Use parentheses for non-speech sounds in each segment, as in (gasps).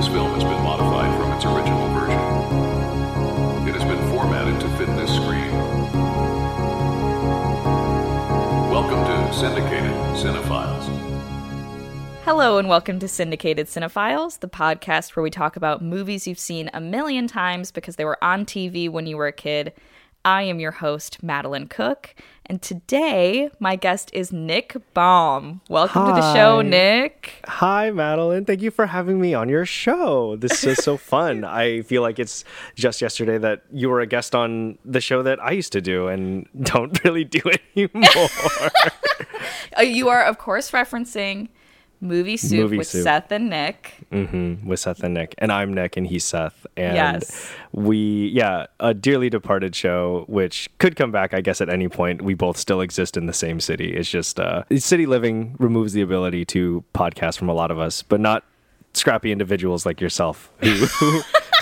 This film has been modified from its original version. It has been formatted to fit this screen. Welcome to Syndicated Cinephiles. Hello, and welcome to Syndicated Cinephiles, the podcast where we talk about movies you've seen a million times because they were on TV when you were a kid. I am your host, Madeline Cook, and today my guest is Nick Baum. Welcome to the show, Nick. Hi, Madeline. Thank you for having me on your show. This is so (laughs) fun. I feel like it's just yesterday that you were a guest on the show that I used to do and don't (laughs) really do (laughs) anymore. Uh, you are, of course, referencing Movie Soup Movie with Soup. Seth and Nick. Mm-hmm, With Seth and Nick. And I'm Nick and he's Seth. And Yes. we, yeah, a dearly departed show, which could come back, I guess, at any point. We both still exist in the same city. It's just uh, city living removes the ability to podcast from a lot of us, but not scrappy individuals like yourself who, (laughs)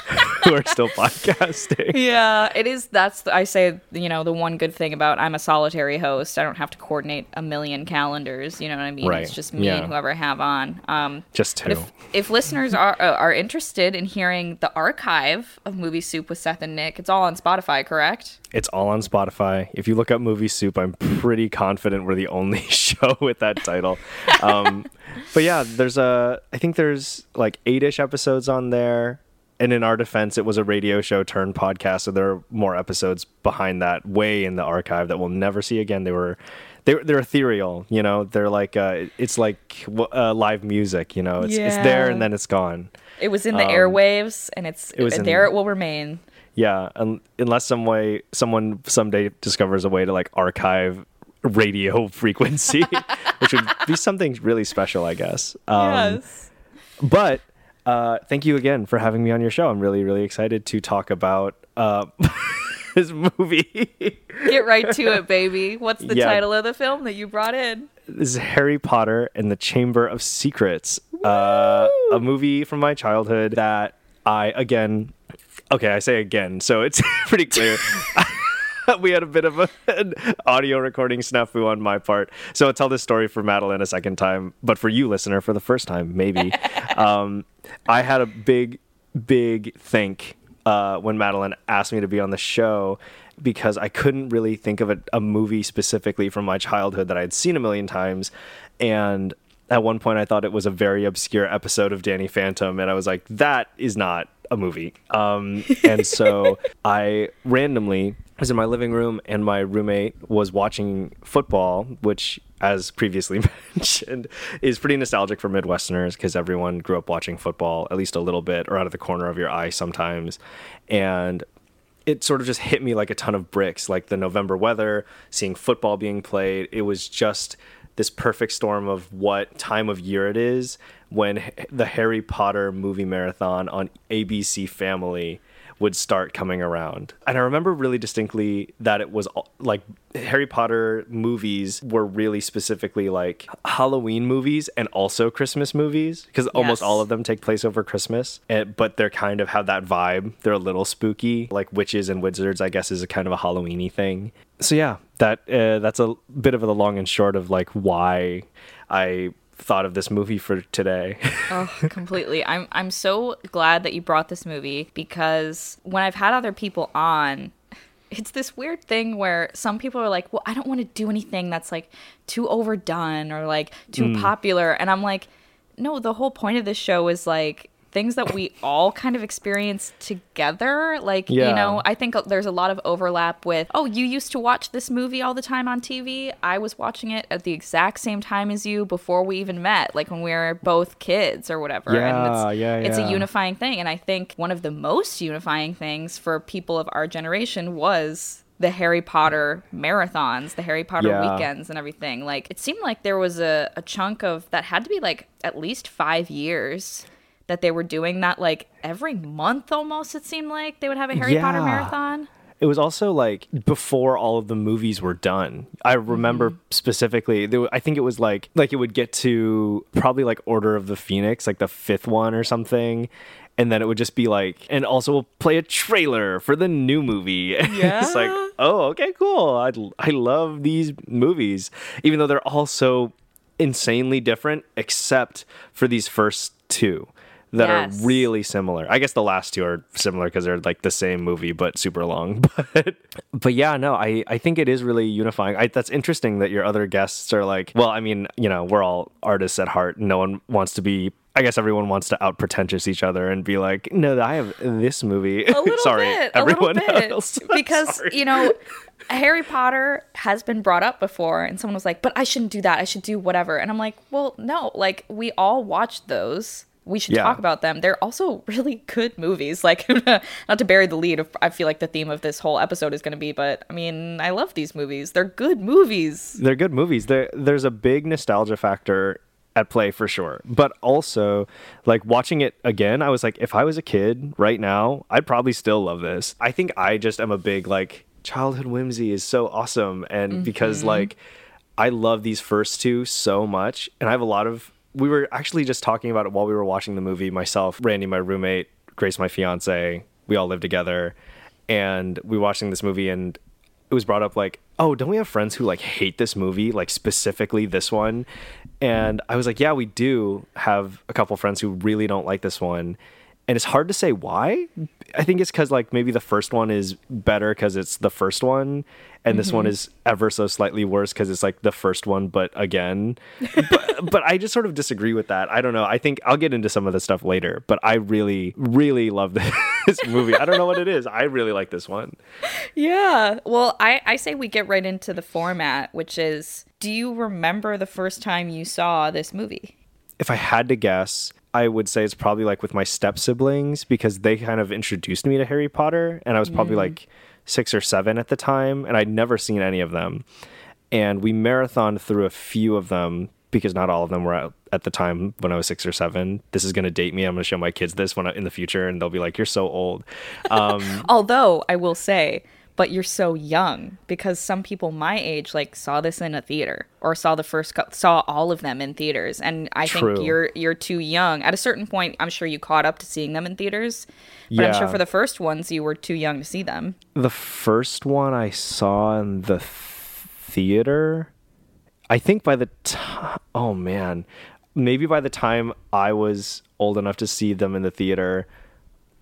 (laughs) who are still podcasting. (laughs) Yeah, it is. That's I say. You know, the one good thing about I'm a solitary host. I don't have to coordinate a million calendars. You know what I mean? Right. It's just me Yeah. and whoever I have on. Um, Just two. if if listeners are uh, are interested in hearing the archive of Movie Soup with Seth and Nick, it's all on Spotify, correct? It's all on Spotify. If you look up Movie Soup, I'm pretty confident we're the only (laughs) show with that title. Um, but yeah, there's a. I think there's like eight-ish episodes on there. And in our defense, it was a radio show turned podcast, so there are more episodes behind that, way in the archive that we'll never see again. They were, they were- they're ethereal, you know. They're like, uh, it's like uh, live music, you know. It's it's there and then it's gone. It was in the airwaves, and it's Um, it was in- there. It will remain. Yeah, un- unless some way someone someday discovers a way to like archive radio (laughs) frequency, (laughs) which would be something really special, I guess. Um, But uh, thank you again for having me on your show. I'm really, really excited to talk about uh, (laughs) this movie. Get right to it, (laughs) baby. What's the Yeah. title of the film that you brought in? this is Harry Potter and the Chamber of Secrets, uh, a movie from my childhood that I again. Okay, I say again, so it's (laughs) pretty clear. we had a bit of a, an audio recording snafu on my part, so I'll tell this story for Madeline a second time, but for you, listener, for the first time, maybe. um, I had a big, big think uh, when Madeline asked me to be on the show because I couldn't really think of a, a movie specifically from my childhood that I had seen a million times. And at one point, I thought it was a very obscure episode of Danny Phantom. And I was like, that is not a movie. Um, and so (laughs) I randomly was in my living room, and my roommate was watching football, which, as previously (laughs) mentioned, is pretty nostalgic for Midwesterners because everyone grew up watching football at least a little bit or out of the corner of your eye sometimes. And it sort of just hit me like a ton of bricks like the november weather seeing football being played it was just this perfect storm of what time of year it is when the harry potter movie marathon on abc family would start coming around and i remember really distinctly that it was like harry potter movies were really specifically like halloween movies and also christmas movies because almost all of them take place over Christmas, and, but they're kind of have that vibe. They're a little spooky, like witches and wizards. I guess is a kind of a Halloweeny thing. So yeah, that uh, that's a bit of the long and short of like why I thought of this movie for today. (laughs) Oh, completely. I'm I'm so glad that you brought this movie because when I've had other people on, it's this weird thing where some people are like, "Well, I don't want to do anything that's like too overdone or like too Hmm. popular." And I'm like, "No, the whole point of this show is like things that we all kind of experience together. Like, you know, I think there's a lot of overlap with, "Oh, you used to watch this movie all the time on TV. I was watching it at the exact same time as you before we even met, like when we were both kids or whatever." Yeah, and it's, yeah, it's a unifying thing. And I think one of the most unifying things for people of our generation was the Harry Potter marathons, the Harry Potter Yeah. weekends and everything. Like it seemed like there was a, a chunk of that had to be like at least five years that they were doing that like every month almost it seemed like they would have a Harry Potter marathon. It was also like before all of the movies were done. I remember mm-hmm. specifically. There, I think it was like like it would get to probably like Order of the Phoenix, like the fifth one or something, and then it would just be like, and also we'll play a trailer for the new movie. (laughs) Yeah. it's like, oh, okay, cool. I I love these movies, even though they're all so insanely different, except for these first two. That Yes. are really similar. I guess the last two are similar because they're like the same movie but super long. (laughs) But but yeah, no, I I think it is really unifying. I, that's interesting that your other guests are like, well, I mean, you know, we're all artists at heart. No one wants to be. I guess everyone wants to out pretentious each other and be like, no, I have this movie. a (laughs) Sorry, bit, everyone a bit, else. (laughs) because Sorry. you know, Harry Potter has been brought up before, and someone was like, "But I shouldn't do that. I should do whatever." And I'm like, "Well, no. Like we all watched those. We should Yeah. talk about them. They're also (laughs) really good movies. Like, (laughs) not to bury the lead. I feel like the theme of this whole episode is going to be, but I mean, I love these movies. They're good movies. they're good movies. There, there's a big nostalgia factor at play for sure. But also, like watching it again, I was like, if I was a kid right now, I'd probably still love this. I think I just am a big like childhood whimsy is so awesome, and because mm-hmm. like I love these first two so much, and I have a lot of. We were actually just talking about it while we were watching the movie. Myself, Randy, my roommate, Grace, my fiance, we all live together, and we were watching this movie, and it was brought up like, oh, don't we have friends who like hate this movie, like specifically this one? And I was like, yeah, we do have a couple friends who really don't like this one. And it's hard to say why. I think it's because like maybe the first one is better because it's the first one, and this one mm-hmm. is ever so slightly worse because it's like the first one, but again. but, (laughs) but I just sort of disagree with that. I don't know. I think I'll get into some of this stuff later, but I really, really love (laughs) this movie. I don't know what it is. I really like this one. Yeah. Well, I, I say we get right into the format, which is do you remember the first time you saw this movie? if I had to guess, I would say it's probably like with my step siblings because they kind of introduced me to Harry Potter, and I was probably like six or seven at the time, and I'd never seen any of them. And we marathoned through a few of them because not all of them were out at the time when I was six or seven. This is going to date me. I'm going to show my kids this when I, in the future, and they'll be like, "You're so old." Um, (laughs) Although I will say, but you're so young because some people my age like saw this in a theater or saw the first cou- saw all of them in theaters, and I True. think you're you're too young. At a certain point, I'm sure you caught up to seeing them in theaters, but I'm sure for the first ones you were too young to see them. the first one I saw in the th- theater, I think by the time, oh man, maybe by the time I was old enough to see them in the theater,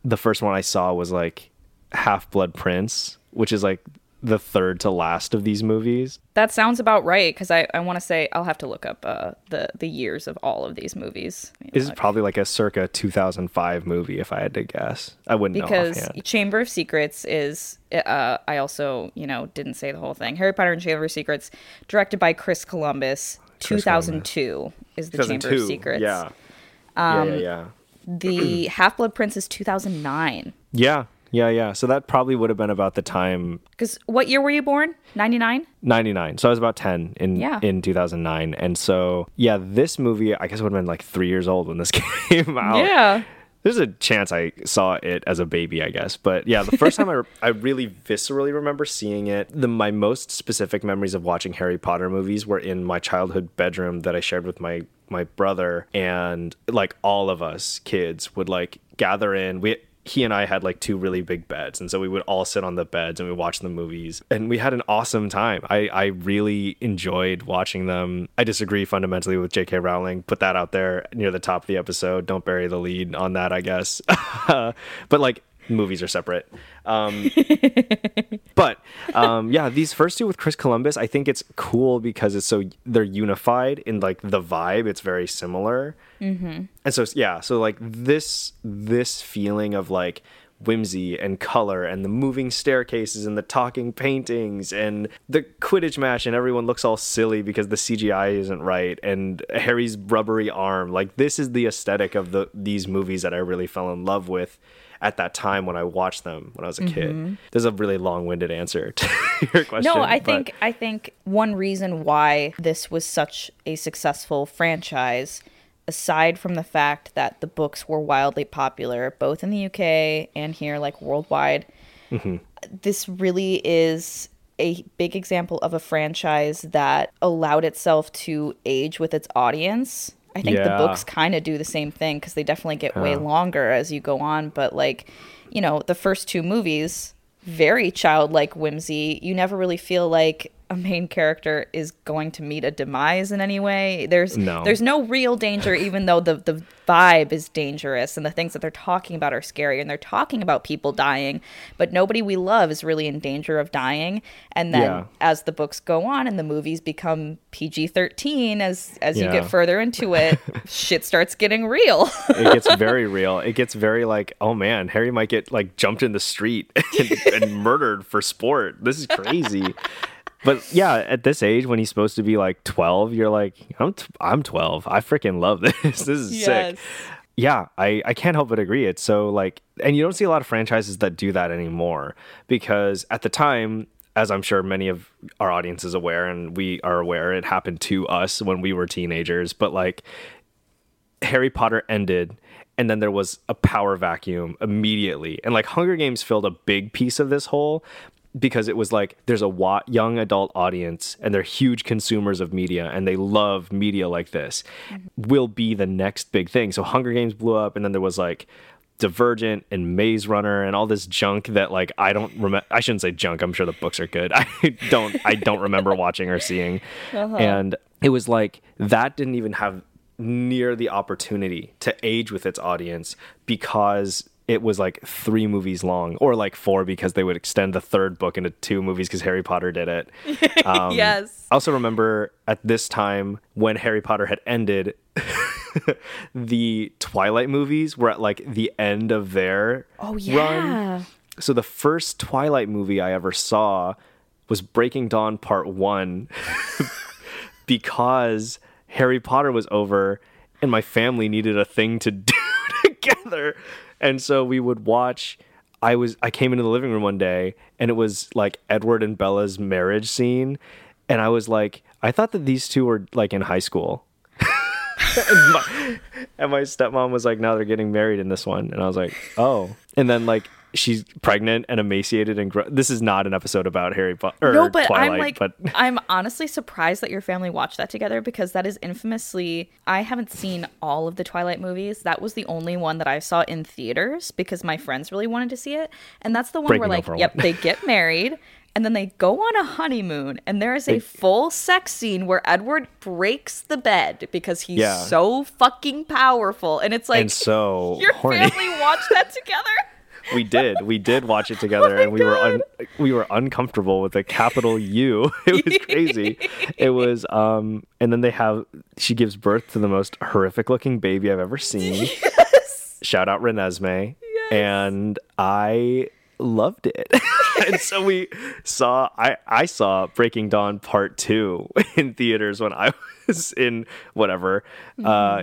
the first one I saw was like Half Blood Prince, which is like the third to last of these movies. That sounds about right because I, I want to say I'll have to look up uh, the the years of all of these movies. This is probably like a circa 2005 movie, if I had to guess. I wouldn't know because offhand. Chamber of Secrets is uh, I also you know didn't say the whole thing. Harry Potter and Chamber of Secrets, directed by Chris Columbus, Chris 2002 is the Chamber of Secrets. Yeah. Um, yeah, yeah, yeah. The (clears throat) Half Blood Prince is 2009. Yeah, yeah, yeah. So that probably would have been about the time Because what year were you born? 99. 99 so i was about 10 in Yeah. in 2009 and so yeah this movie i guess would have been like three years old when this (laughs) came out Yeah. there's a chance i saw it as a baby i guess but yeah the first (laughs) time i, I really viscerally remember seeing it the my most specific memories of watching harry potter movies were in my childhood bedroom that i shared with my my brother and like all of us kids would like gather in we he and I had like two really big beds, and so we would all sit on the beds and we watch the movies, and we had an awesome time. I I really enjoyed watching them. I disagree fundamentally with J.K. Rowling. Put that out there near the top of the episode. Don't bury the lead on that, I guess. (laughs) but like movies are separate. Um, (laughs) but um, yeah, these first two with Chris Columbus, I think it's cool because it's so they're unified in like the vibe. It's very similar, mm-hmm. and so yeah, so like this this feeling of like whimsy and color and the moving staircases and the talking paintings and the Quidditch match and everyone looks all silly because the CGI isn't right and Harry's rubbery arm. Like this is the aesthetic of the these movies that I really fell in love with at that time when I watched them when I was a kid. Mm-hmm. There's a really long-winded answer (laughs) to your question. No, I but- think I think one reason why this was such a successful franchise, aside from the fact that the books were wildly popular both in the UK and here, like worldwide, mm-hmm. this really is a big example of a franchise that allowed itself to age with its audience. I think the books kind of do the same thing because they definitely get way longer as you go on. But like, you know, the first two movies, very childlike whimsy. You never really feel like a main character is going to meet a demise in any way. There's No. there's no real danger, even though the the vibe is dangerous and the things that they're talking about are scary and they're talking about people dying, but nobody we love is really in danger of dying. And then Yeah. as the books go on and the movies become PG thirteen, as as you get further into it, (laughs) shit starts getting real. it gets very real. It gets very like, oh man, Harry might get like jumped in the street (laughs) and, and murdered for sport. This is crazy. But yeah, at this age, when he's supposed to be like 12, you're like, I'm, t- I'm 12. I freaking love (laughs) this. This is sick. Yeah, I, I can't help but agree. It's so like, and you don't see a lot of franchises that do that anymore because at the time, as I'm sure many of our audience is aware, and we are aware, it happened to us when we were teenagers. But like, Harry Potter ended and then there was a power vacuum immediately. And like Hunger Games filled a big piece of this hole because it was like there's a wa- young adult audience and they're huge consumers of media and they love media like this mm-hmm. will be the next big thing. So Hunger Games blew up and then there was like Divergent and Maze Runner and all this junk that like I don't remember I shouldn't say junk I'm sure the books are good. (laughs) I don't I don't remember watching or seeing. Uh-huh. And it was like that didn't even have near the opportunity to age with its audience because it was like three movies long or like four because they would extend the third book into two movies because Harry Potter did it. (laughs) Um, yes. I also remember at this time when Harry Potter had ended, (laughs) the Twilight movies were at like the end of their Oh run. yeah. So the first Twilight movie I ever saw was Breaking Dawn Part 1 (laughs) because Harry Potter was over and my family needed a thing to do together. And so we would watch I was I came into the living room one day and it was like Edward and Bella's marriage scene and I was like I thought that these two were like in high school. (laughs) and, my, and my stepmom was like, "Now they're getting married in this one," and I was like, "Oh." And then like she's pregnant and emaciated and gro- this is not an episode about Harry Potter. No, but Twilight, I'm like, but (laughs) I'm honestly surprised that your family watched that together because that is infamously. I haven't seen all of the Twilight movies. That was the only one that I saw in theaters because my friends really wanted to see it, and that's the one Breaking where like, yep, One. they get married. And then they go on a honeymoon, and there is a full sex scene where Edward breaks the bed because he's Yeah. so fucking powerful. And it's like, and so your horny. family watched that (laughs) together? We did we did watch it together and we were un- we were uncomfortable with a capital U. (laughs) It was crazy. it was um and then they have she gives birth to the most horrific looking baby I've ever seen. (laughs) Shout out Renesmee. And I loved it. (laughs) and so we saw I I saw Breaking Dawn Part 2 in theaters when I was in whatever uh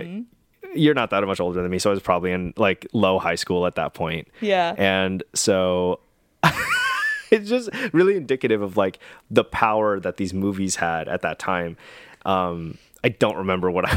you're not that much older than me, so I was probably in like low high school at that point. Yeah. And so (laughs) it's just really indicative of like the power that these movies had at that time. Um, I don't remember what I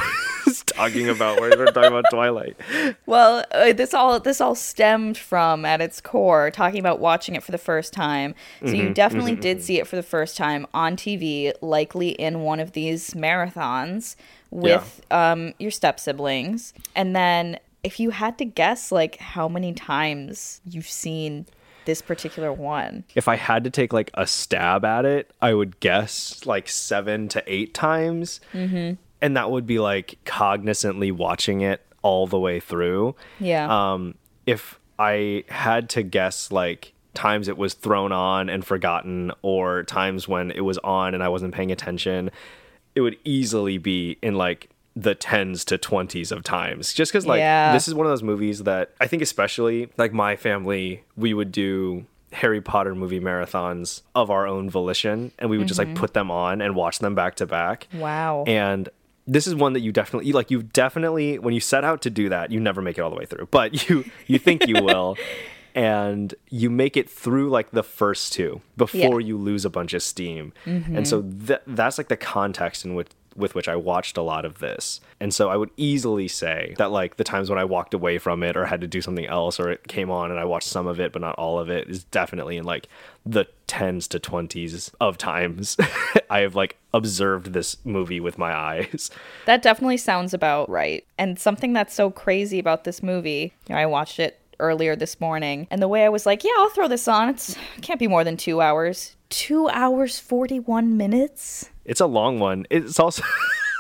was (laughs) talking about we were talking about Twilight. (laughs) Well, uh, this all this all stemmed from at its core talking about watching it for the first time. So Mm-hmm, you definitely did see it for the first time on TV, likely in one of these marathons with um your step siblings. And then if you had to guess like how many times you've seen this particular one. If I had to take like a stab at it, I would guess like seven to eight times. Mm-hmm. And that would be like cognizantly watching it all the way through. Yeah. um, if I had to guess like times it was thrown on and forgotten or times when it was on and I wasn't paying attention, it would easily be in like the tens to 20s of times just because like Yeah. this is one of those movies that i think especially like my family we would do harry potter movie marathons of our own volition and we would just like put them on and watch them back to back wow. and this is one that you definitely like you definitely when you set out to do that you never make it all the way through but you you think you (laughs) will. And you make it through like the first two before you lose a bunch of steam. And mm-hmm. so th- that's like the context in which with which I watched a lot of this. And so I would easily say that like the times when I walked away from it or had to do something else or it came on and I watched some of it but not all of it is definitely in like the 10s to 20s of times (laughs) I have like observed this movie with my eyes. That definitely sounds about right. And something that's so crazy about this movie, you know, I watched it earlier this morning. And the way I was like, yeah, I'll throw this on. It's can't be more than 2 hours. 2 hours 41 minutes? It's a long one. It's also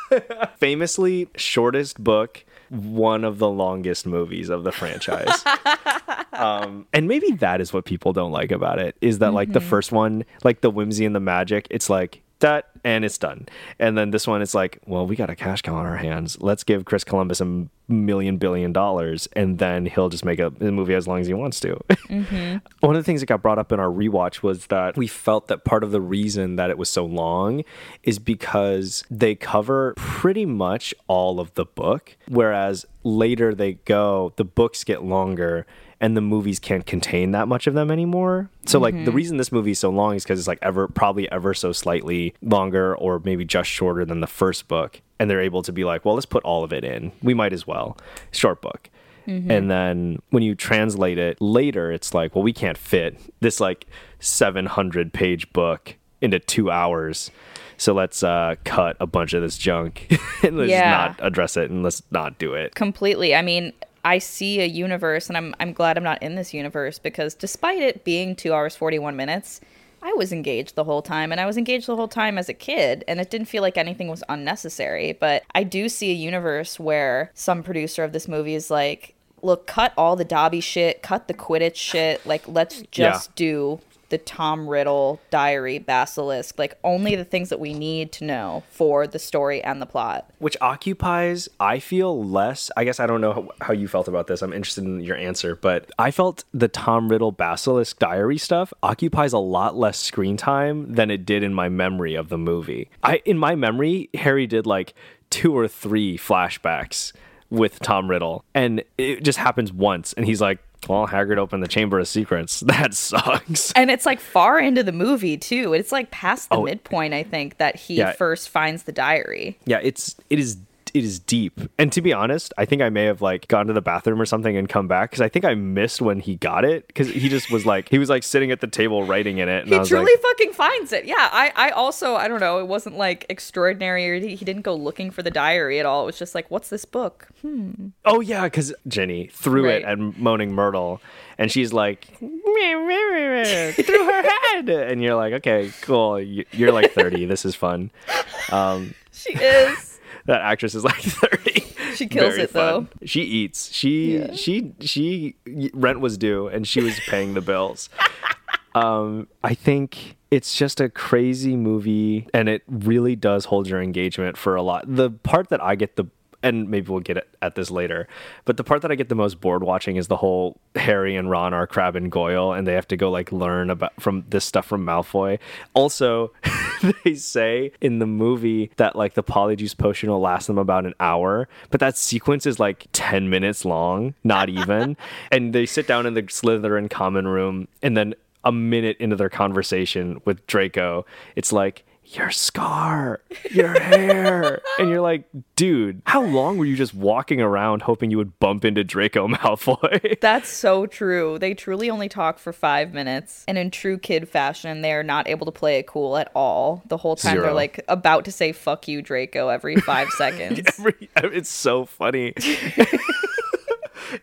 (laughs) famously shortest book, one of the longest movies of the franchise. (laughs) um, and maybe that is what people don't like about it is that like the first one, like the whimsy and the magic, it's like that and it's done. And then this one, it's like, well, we got a cash cow on our hands. Let's give Chris Columbus a million billion dollars, and then he'll just make a, a movie as long as he wants to. Mm-hmm. (laughs) One of the things that got brought up in our rewatch was that we felt that part of the reason that it was so long is because they cover pretty much all of the book, whereas later they go, the books get longer and the movies can't contain that much of them anymore. So like the reason this movie is so long is because it's like ever probably ever so slightly longer or maybe just shorter than the first book. And they're able to be like, well, let's put all of it in. We might as well. Short book. And then when you translate it later, it's like, well, we can't fit this like 700 page book into two hours. So let's uh, cut a bunch of this junk (laughs) and let's Yeah. not address it and let's not do it. Completely. I mean, I see a universe, and I'm I'm glad I'm not in this universe because despite it being two hours forty one minutes, I was engaged the whole time, and I was engaged the whole time as a kid, and it didn't feel like anything was unnecessary. But I do see a universe where some producer of this movie is like, "Look, cut all the Dobby shit, cut the Quidditch shit. Like, let's just Yeah. do." The Tom Riddle diary basilisk, like only the things that we need to know for the story and the plot. which occupies i feel less i guess i don't know how, you felt about this i'm interested in your answer but i felt the tom riddle basilisk diary stuff occupies a lot less screen time than it did in my memory of the movie i in my memory harry did like two or three flashbacks with tom riddle and it just happens once and he's like well hagrid opened the chamber of secrets (laughs) that sucks And it's like far into the movie too. It's like past the oh, midpoint, I think, that he Oh. Yeah. first finds the diary. Yeah, it's it is it is deep. And to be honest, I think I may have like gone to the bathroom or something and come back because I think I missed when he got it because he just was like he was like sitting at the table writing in it, and He I was truly like, fucking finds it. Yeah, I, I also, I don't know, it wasn't like extraordinary or he he didn't go looking for the diary at all. It was just like, what's this book? Hmm. oh yeah, because Ginny threw it at moaning Myrtle, and she's like through her head, and you're like, okay, cool, You- you're like thirty, this is fun. Um, (laughs) she is. That actress is like (laughs) thirty. She kills Very it, though. She eats. She Yeah. she she rent was due and she was paying the bills. (laughs) um I think it's just a crazy movie and it really does hold your engagement for a lot. The part that I get the and maybe we'll get at- at this later. But the part that I get the most bored watching is the whole Harry and Ron are Crabbe and Goyle, and they have to go like learn about from this stuff from Malfoy. Also, (laughs) they say in the movie that like the polyjuice potion will last them about an hour, but that sequence is like ten minutes long, not even. (laughs) and they sit down in the Slytherin common room, and then a minute into their conversation with Draco, it's like your scar, your hair. (laughs) and you're like, dude, how long were you just walking around hoping you would bump into Draco (laughs) Malfoy? That's so true. They truly only talk for five minutes. And in true kid fashion, they are not able to play it cool at all. The whole time they're like about to say fuck you, Draco, every five (laughs) seconds. Every, it's so funny.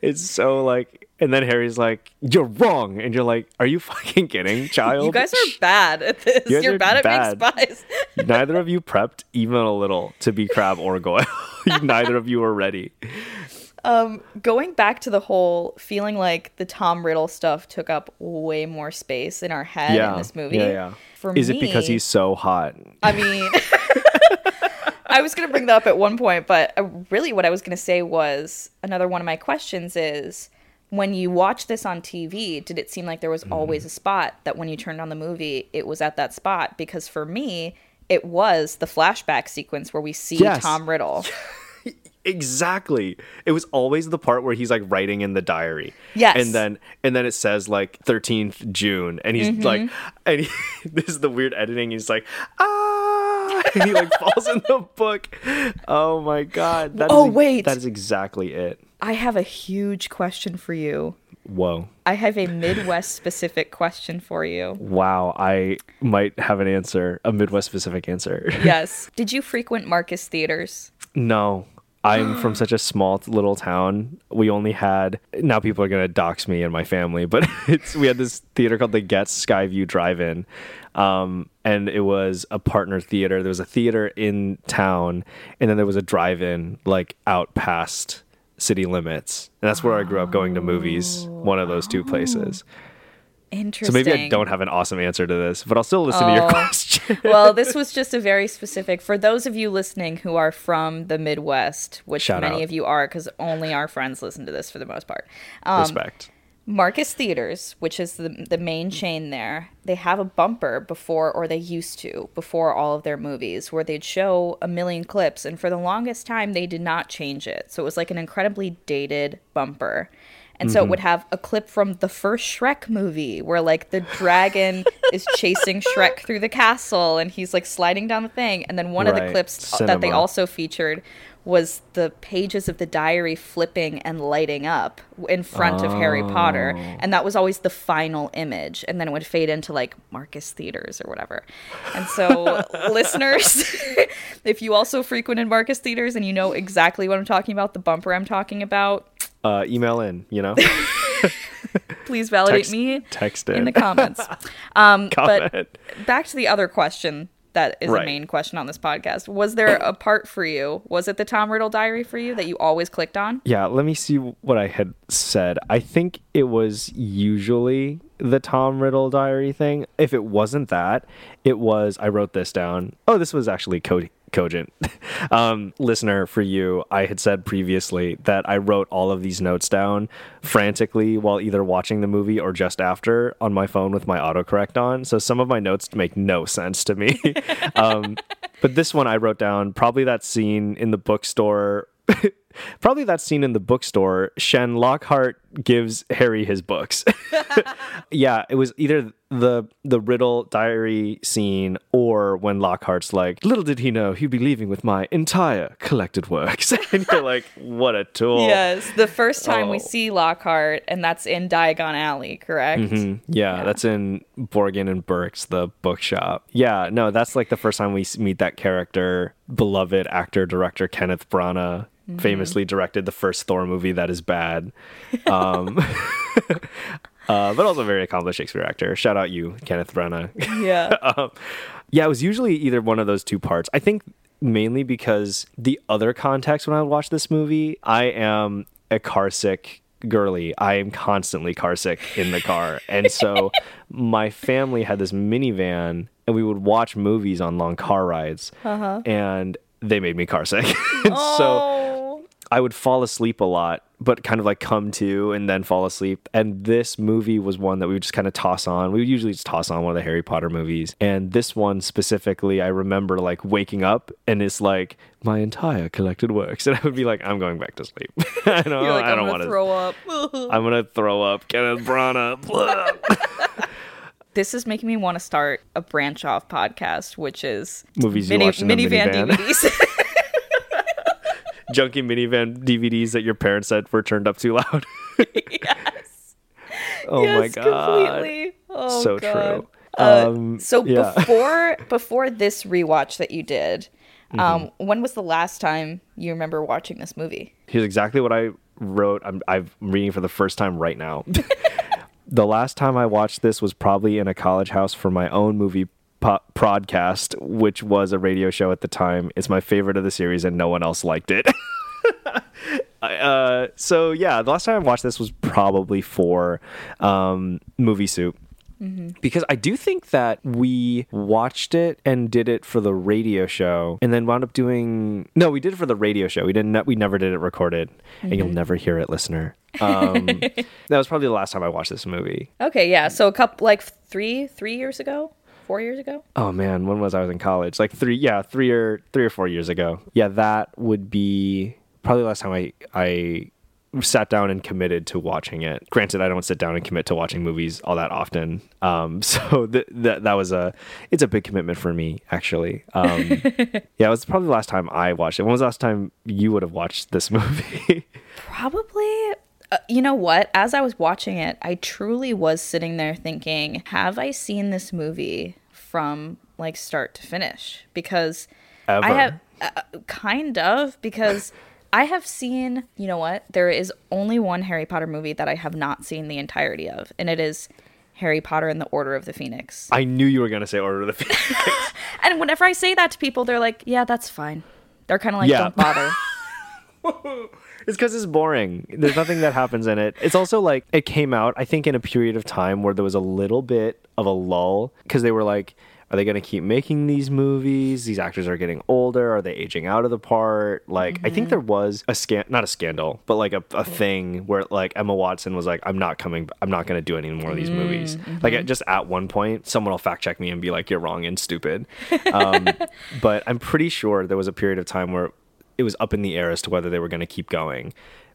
it's so like, and then Harry's like, you're wrong. And you're like, are you fucking kidding, (laughs) child? You guys are bad at this. You you're bad at bad. being spies. (laughs) Neither of you prepped even a little to be Crabbe or Goyle. (laughs) Neither of you were ready. Um, Going back to the whole feeling like the Tom Riddle stuff took up way more space in our head yeah. in this movie. Yeah, yeah. For Is me, it because he's so hot? I mean, I was going to bring that up at one point, but uh, really what I was going to say was another one of my questions is when you watch this on TV, did it seem like there was Mm-hmm. always a spot that when you turned on the movie, it was at that spot? Because for me, it was the flashback sequence where we see Yes. Tom Riddle. (laughs) Exactly. It was always the part where he's like writing in the diary. Yes. And then and then it says like 13th June and he's Mm-hmm. like and he, (laughs) this is the weird editing. He's like ah (laughs) and he like falls in the book. Oh my god. That is Oh, ex- wait. That is exactly it. I have a huge question for you. Whoa. I have a Midwest specific question for you. Wow. I might have an answer, a Midwest specific answer. (laughs) Yes. Did you frequent Marcus theaters? no. I'm from (gasps) such a small little town. We only had now people are gonna dox me and my family, (laughs) but it's we had this theater called the Getz Skyview Drive-In, um, and it was a partner theater. There was a theater in town, and then there was a drive-in like out past city limits, and that's where I grew up going to movies. One of those two places. Interesting. So maybe I don't have an awesome answer to this, but I'll still listen to your Oh. question. (laughs) well, this (laughs) was just a very specific for those of you listening who are from the Midwest, which Shout many out. of you are, because only our friends listen to this for the most part. Um, Respect. Marcus Theaters, which is the the main chain there, they have a bumper before, or they used to before all of their movies, where they'd show a million clips, and for the longest time they did not change it, so it was like an incredibly dated bumper. And so it mm-hmm. would have a clip from the first Shrek movie where like the dragon (laughs) is chasing Shrek through the castle and he's like sliding down the thing. And then one of the Right. clips that they also featured was the pages of the diary flipping and lighting up in front of Harry Potter. Oh. And that was always the final image. And then it would fade into like Marcus Theaters or whatever. And so, (laughs) listeners, (laughs) if you also frequented Marcus Theaters and you know exactly what I'm talking about, the bumper I'm talking about, Uh, email in, you know, (laughs) please validate Text- me text in in. the comments. Um, Comment. But back to the other question that is Right. a main question on this podcast. Was there a part for you? Was it the Tom Riddle diary for you that you always clicked on? Yeah, let me see what I had said. I think it was usually the Tom Riddle diary thing. If it wasn't that, it was I wrote this down. Oh, this was actually co- cogent. (laughs) um, listener, for you, I had said previously that I wrote all of these notes down frantically while either watching the movie or just after on my phone with my autocorrect on. So some of my notes make no sense to me. (laughs) um, but this one I wrote down probably that scene in the bookstore (laughs) Probably that scene in the bookstore. Shen Lockhart gives Harry his books. (laughs) yeah, it was either the the Riddle diary scene or when Lockhart's like, "Little did he know he'd be leaving with my entire collected works," (laughs) and you're like, "What a tool!" Yes, the first time we Oh. see Lockhart, and that's in Diagon Alley, correct? Mm, yeah, that's in Borgin and Burke's, the bookshop. Yeah, no, that's like the first time we meet that character. Beloved actor director Kenneth Branagh famously directed the first Thor movie that is bad, um, (laughs) uh, but also a very accomplished Shakespeare actor. Shout out you, Kenneth Branagh. Yeah. (laughs) yeah, it was usually either one of those two parts. I think mainly because the other context when I watch this movie, I am a car sick girly. I am constantly car sick in the car. And so (laughs) my family had this minivan and we would watch movies on long car rides. And they made me car sick. And so oh, I would fall asleep a lot, but kind of like come to and then fall asleep. And this movie was one that we would just kind of toss on. We would usually just toss on one of the Harry Potter movies. And this one specifically, I remember like waking up and it's like my entire collected works. (laughs) And I would be like, I'm going back to sleep. (laughs) I don't, like, I don't want to. throw up. (laughs) I'm going to throw up. Kenneth Branagh. This is making me want to start a branch off podcast, which is Movies you watched in a minivan minivan. DVDs. Junky minivan DVDs that your parents said were turned up too loud. (laughs) yes. oh yes, my God. completely. Oh, so God. true. Uh, Um, so yeah. before (laughs) before this rewatch that you did, Mm-hmm. um, when was the last time you remember watching this movie? Here's exactly what I wrote. I'm, I'm reading for the first time right now. (laughs) the last time I watched this was probably in a college house for my own movie po- podcast, which was a radio show at the time. It's my favorite of the series, and no one else liked it. (laughs) Uh, so yeah, the last time I watched this was probably for um, Movie Soup. Because I do think that we watched it and did it for the radio show, and then wound up doing. No, we did it for the radio show. We didn't. We never did it recorded, and you'll never hear it, listener. Um, (laughs) that was probably the last time I watched this movie. Okay, yeah. So a couple like three three years ago, four years ago. Oh man, when was I was in college? Like three, yeah, three or three or four years ago. Yeah, that would be probably the last time I I sat down and committed to watching it. Granted, I don't sit down and commit to watching movies all that often. Um, (laughs) so th- that that was a it's a big commitment for me actually. Um, (laughs) yeah, it was probably the last time I watched it. When was the last time you would have watched this (laughs) movie? Probably. Uh, you know what? As I was watching it, I truly was sitting there thinking, have I seen this movie from like start to finish? Because Ever? I have uh, kind of because I have seen, you know what? There is only one Harry Potter movie that I have not seen the entirety of, and it is Harry Potter and the Order of the Phoenix. I knew you were gonna say Order of the Phoenix. (laughs) And whenever I say that to people, they're like, "Yeah, that's fine." They're kind of like, Yeah. "Don't bother." (laughs) It's because it's boring. There's nothing that happens in it. It's also like it came out, I think, in a period of time where there was a little bit of a lull because they were like, are they going to keep making these movies? These actors are getting older. Are they aging out of the part? Like, I think mm-hmm. there was a scan, not a scandal, but like a, a thing where like Emma Watson was like, I'm not coming, I'm not going to do any more of these mm, movies. Like, mm-hmm. at, just at one point, someone will fact check me and be like, you're wrong and stupid. (laughs) Um, but I'm pretty sure there was a period of time where it was up in the air as to whether they were going to keep going.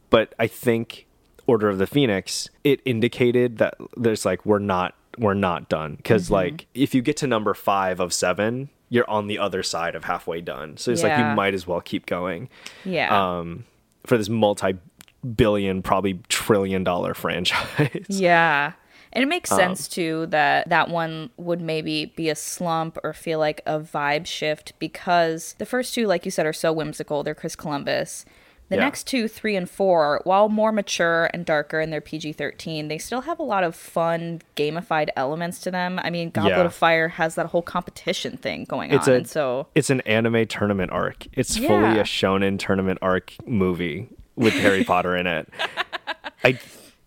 But I think Order of the Phoenix, it indicated that there's like we're not we're not done because like if you get to number five of seven, you're on the other side of halfway done. So it's like you might as well keep going Yeah. um, for this multi-billion, probably trillion dollar franchise. Yeah. And it Um, makes sense too that that one would maybe be a slump or feel like a vibe shift because the first two, like you said, are so whimsical. They're Chris Columbus. The Yeah. next two, three and four, while more mature and darker and they're PG 13, they still have a lot of fun, gamified elements to them. I mean, Goblet Yeah. of Fire has that whole competition thing going It's on. a and so, it's an anime tournament arc. It's fully a shonen tournament arc movie with Harry Potter in it. (laughs) I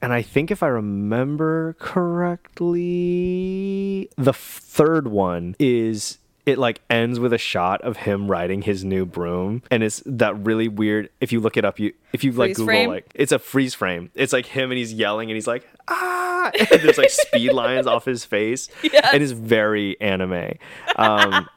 and I think if I remember correctly, the third one is it like ends with a shot of him riding his new broom. And it's that really weird if you look it up you if you like Freeze google frame? like it's a freeze frame. It's like him and he's yelling and he's like ah! (laughs) And there's like speed lines off his face. (laughs) And it's very anime. Um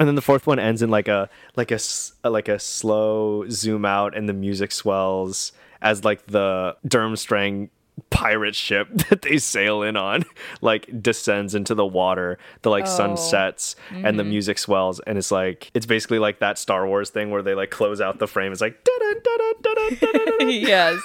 and then the fourth one ends in like a like a like a slow zoom out and the music swells as like the Durmstrang pirate ship (laughs) that they sail in on like descends into the water the like sun Oh. sets and the music swells and it's like it's basically like that Star Wars thing where they like close out the frame it's like (laughs) (laughs) yes.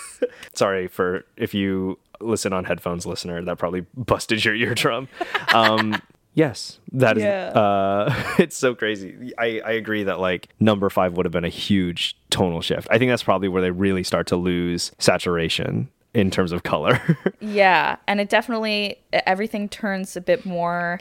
sorry for if you listen on headphones listener that probably busted your eardrum um yes. That is Yeah. uh (laughs) it's so crazy. I i agree that like number five would have been a huge tonal shift. I think that's probably where they really start to lose saturation in terms of color. (laughs) Yeah, and it definitely everything turns a bit more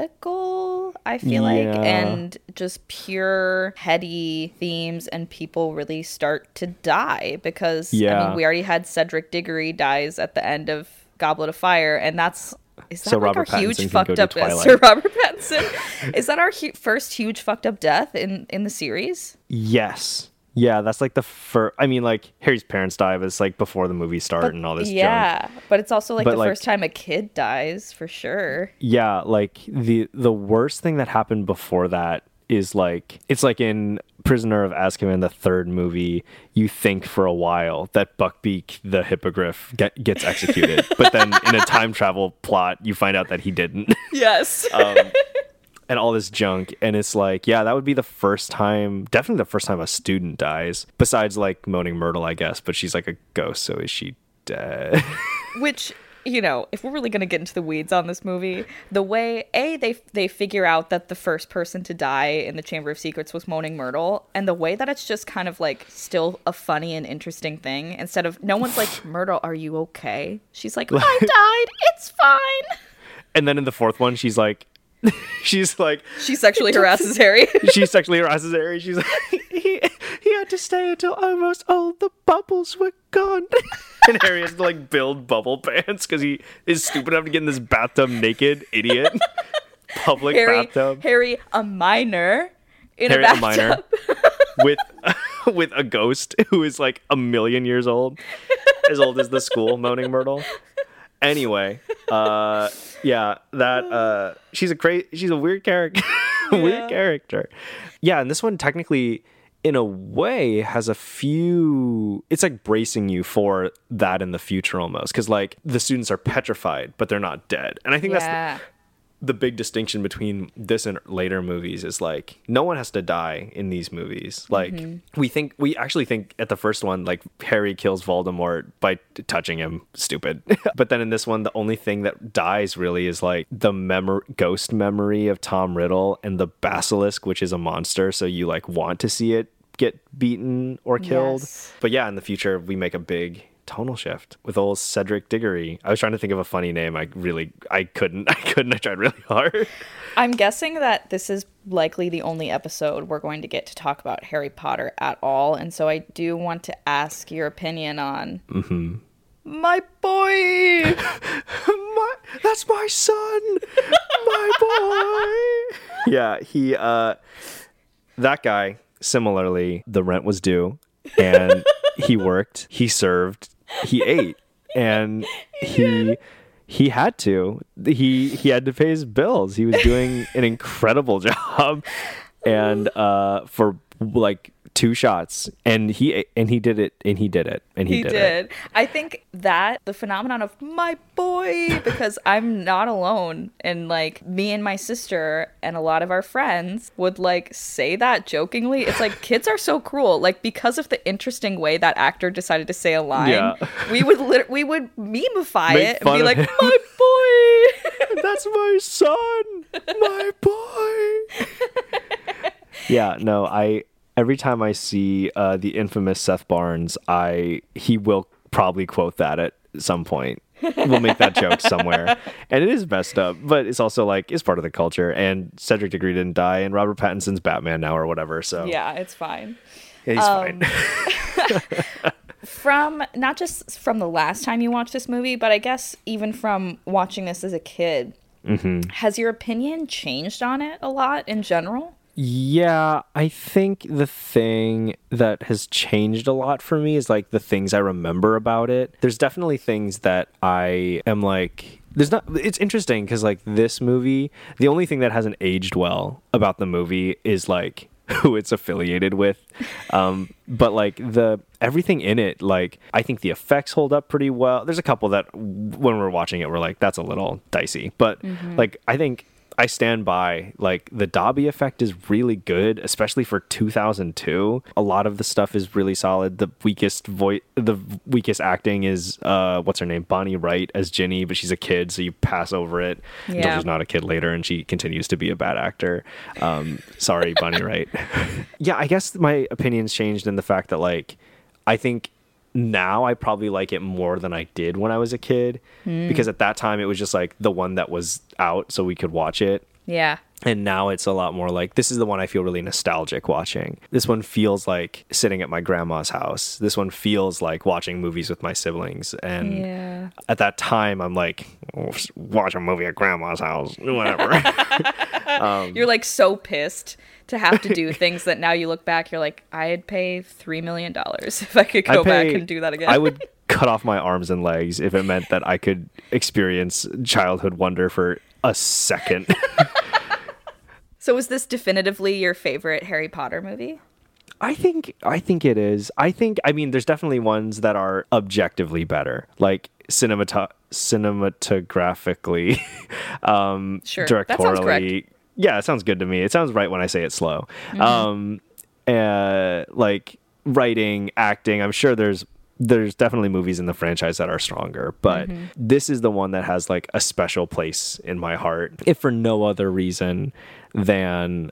political, I feel like, and just pure heady themes and people really start to die because yeah. I mean, we already had Cedric Diggory dies at the end of Goblet of Fire and that's is that So like Robert our Pattinson huge fucked up. (laughs) Sir Robert Pattinson? is that our hu- first huge fucked up death in in the series? yes yeah that's like the first i mean like harry's parents die but it's like before the movie start and all this junk yeah, but it's also like But, the like- first time a kid dies for sure. yeah like the the worst thing that happened before that is like it's like in prisoner of azkaban the third movie you think for a while that buckbeak the hippogriff get, gets executed. (laughs) But then in a time travel plot you find out that he didn't. Yes. (laughs) um, and all this junk. And it's like yeah that would be the first time definitely the first time a student dies besides like moaning myrtle i guess but she's like a ghost so is she dead? (laughs) Which you know if we're really going to get into the weeds on this movie the way a they they figure out that the first person to die in the chamber of secrets was moaning myrtle and the way that it's just kind of like still a funny and interesting thing instead of no one's like (sighs) myrtle are you okay? She's like i died. It's fine. And then in the fourth one she's like (laughs) she's like she sexually harasses harry. (laughs) She sexually harasses Harry. She's like, (laughs) he, had to stay until almost all the bubbles were gone. (laughs) and Harry has to like build bubble pants because he is stupid enough to get in this bathtub naked, idiot. (laughs) Public harry bathtub harry a minor in Harry a a minor bathtub (laughs) with with a ghost who is like a million years old, as old as the school moaning Myrtle. Anyway, uh, yeah, that uh, she's a crazy, she's a weird character, Yeah. weird character. Yeah, and this one technically, in a way, has a few. It's like bracing you for that in the future almost, because like the students are petrified, but they're not dead, and I think that's the, the big distinction between this and later movies is like no one has to die in these movies. Like mm-hmm. we think we actually think at the first one like Harry kills Voldemort by t- touching him, stupid. (laughs) but then in this one the only thing that dies really is like the memor- ghost memory of Tom Riddle and the basilisk which is a monster so you like want to see it get beaten or killed. Yes. But yeah, in the future, we make a big tonal shift with old Cedric Diggory. I was trying to think of a funny name. I really, I couldn't. (laughs) I couldn't. I tried really hard. I'm guessing that this is likely the only episode we're going to get to talk about Harry Potter at all, and so I do want to ask your opinion on my boy. (laughs) my, that's my son, my boy. (laughs) yeah, he, uh, that guy. Similarly, the rent was due, and he (laughs) worked, he served, he ate, and (laughs) he he had to. He he had to pay his bills. He was doing an incredible (laughs) job, and uh, for like two shots, and he and he did it, and he did it, and he, he did, did. it. I think that the phenomenon of my boy, because I'm not alone, and like me and my sister and a lot of our friends would like say that jokingly. It's like kids are so cruel. Like because of the interesting way that actor decided to say a line, Yeah. we would lit- we would memify Make it and be like, him. my boy. (laughs) That's my son, my boy. (laughs) yeah, no, I every time I see uh, the infamous Seth Barnes, I he will probably quote that at some point. we'll make that joke somewhere, (laughs) and it is messed up, but it's also like it's part of the culture. And Cedric Diggory didn't die, and Robert Pattinson's Batman now or whatever. So yeah, it's fine. Yeah, he's Um, fine. (laughs) from not just from the last time you watched this movie, but I guess even from watching this as a kid, Mm-hmm. has your opinion changed on it a lot in general? Yeah, I think the thing that has changed a lot for me is like the things I remember about it. There's definitely things that I am like there's not it's interesting cuz like this movie, the only thing that hasn't aged well about the movie is like (laughs) who it's affiliated with. Um but like the everything in it like I think the effects hold up pretty well. There's a couple that when we're watching it we're like that's a little dicey. But like I think I stand by like the Dobby effect is really good, especially for 2002. A lot of the stuff is really solid. The weakest voice, the weakest acting is uh, what's her name, Bonnie Wright as Ginny, but she's a kid, so you pass over it until she's not a kid later, and she continues to be a bad actor. Um, sorry, Bonnie Wright. (laughs) (laughs) yeah, I guess my opinions changed in the fact that like I think now I probably like it more than I did when I was a kid hmm. because at that time it was just like the one that was out so we could watch it. Yeah. And now it's a lot more like this is the one I feel really nostalgic watching. This one feels like sitting at my grandma's house. This one feels like watching movies with my siblings. And Yeah. at that time, I'm like, "Oh, watch a movie at grandma's house, whatever. (laughs) (laughs) Um, You're like so pissed to have to do (laughs) things that now you look back, you're like, I'd pay $3 million (laughs) if I could go I'd back and do that again. I would (laughs) cut off my arms and legs if it meant that I could experience childhood wonder for a second. so, was this definitively your favorite Harry Potter movie? I think I think it is. I think I mean there's definitely ones that are objectively better. Like cinemata- cinematographically um Sure. Directorially. Yeah, it sounds good to me. It sounds right when I say it slow. Mm-hmm. Um uh like writing, acting, I'm sure there's there's definitely movies in the franchise that are stronger, but Mm-hmm. this is the one that has like a special place in my heart, if for no other reason than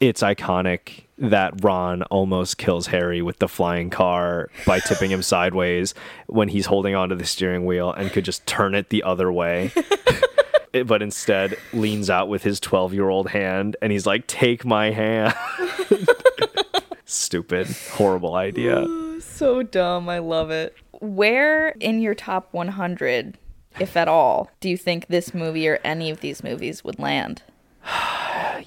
it's iconic that Ron almost kills Harry with the flying car by tipping him (laughs) sideways when he's holding onto the steering wheel and could just turn it the other way. (laughs) But instead leans out with his 12 year old hand and he's like, Take my hand. (laughs) Stupid, horrible idea. So dumb. I love it. Where in your top 100, if at all, do you think this movie or any of these movies would land? (sighs)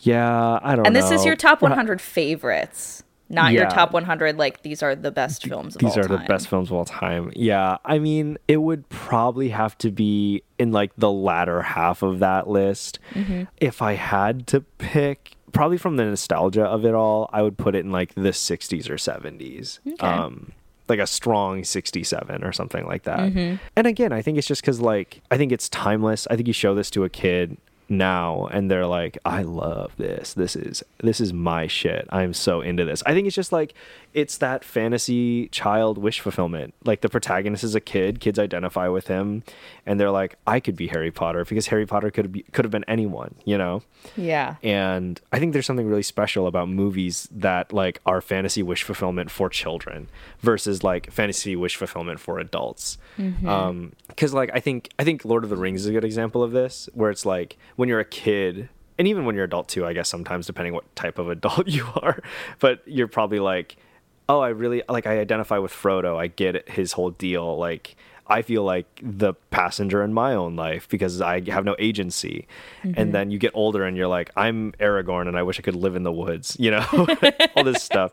Yeah, I don't And know. this is your top 100 favorites, not your top 100 like these are the best films of These are time. the best films of all time. Yeah, I mean, it would probably have to be in like the latter half of that list. Mm-hmm. If I had to pick, probably from the nostalgia of it all, I would put it in like the 60s or 70s. Okay. Um, like a strong 67 or something like that. Mm-hmm. And again, I think it's just because like I think it's timeless. I think you show this to a kid now and they're like i love this. This is this is my shit. I'm so into this. I think it's just like it's that fantasy child wish fulfillment. Like the protagonist is a kid, kids identify with him, and they're like, I could be Harry Potter because Harry Potter could be could have been anyone, you know. Yeah. And I think there's something really special about movies that like are fantasy wish fulfillment for children versus like fantasy wish fulfillment for adults. Um, because like I think I think Lord of the Rings is a good example of this, where it's like when you're a kid. And even when you're adult too, I guess sometimes depending what type of adult (laughs) you are, but you're probably like, oh, I really like I identify with Frodo. I get his whole deal. Like I feel like the passenger in my own life because I have no agency. And mm-hmm. then you get older and you're like, I'm Aragorn and I wish I could live in the woods, you know, (laughs) all this stuff.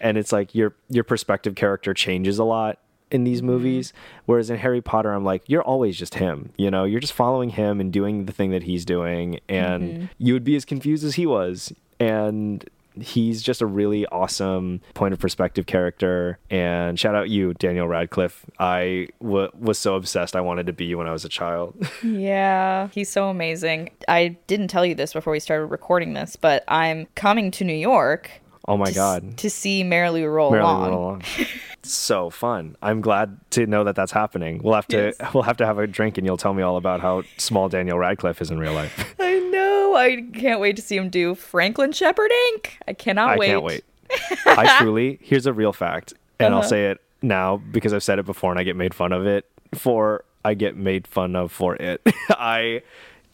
And it's like your your perspective character changes a lot in these mm-hmm. movies. Whereas in Harry Potter, I'm like, you're always just him. You know, you're just following him and doing the thing that he's doing, and mm-hmm. you would be as confused as he was. And he's just a really awesome point of perspective character. And shout out you, Daniel Radcliffe. I w- was so obsessed. I wanted to be you when I was a child. (laughs) Yeah, he's so amazing. I didn't tell you this before we started recording this, but I'm coming to New York oh my to, s- god. to see Merrily Roll Along. Roll Along. (laughs) so fun. I'm glad to know that that's happening. We'll have to Yes. we'll have to have a drink and you'll tell me all about how small Daniel Radcliffe is in real life. I know. I can't wait to see him do Franklin Shepherd Inc. I cannot I wait. I can't wait. (laughs) I truly, here's a real fact, and I'll Uh-huh. say it now because I've said it before and I get made fun of it for, I get made fun of for it. (laughs) I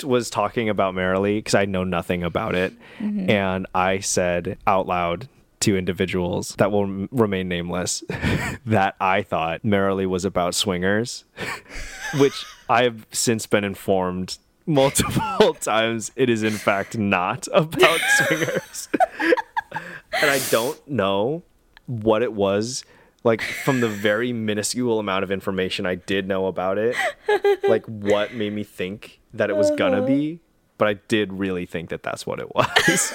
was talking about Merrily because I know nothing about it, Mm-hmm. and I said out loud to individuals that will m- remain nameless (laughs) that I thought Merrily was about swingers, which I've since been informed multiple (laughs) times it is in fact not about (laughs) swingers and I don't know what it was. Like from the very minuscule amount of information I did know about it, like what made me think that it was gonna be, but I did really think that that's what it (laughs) was.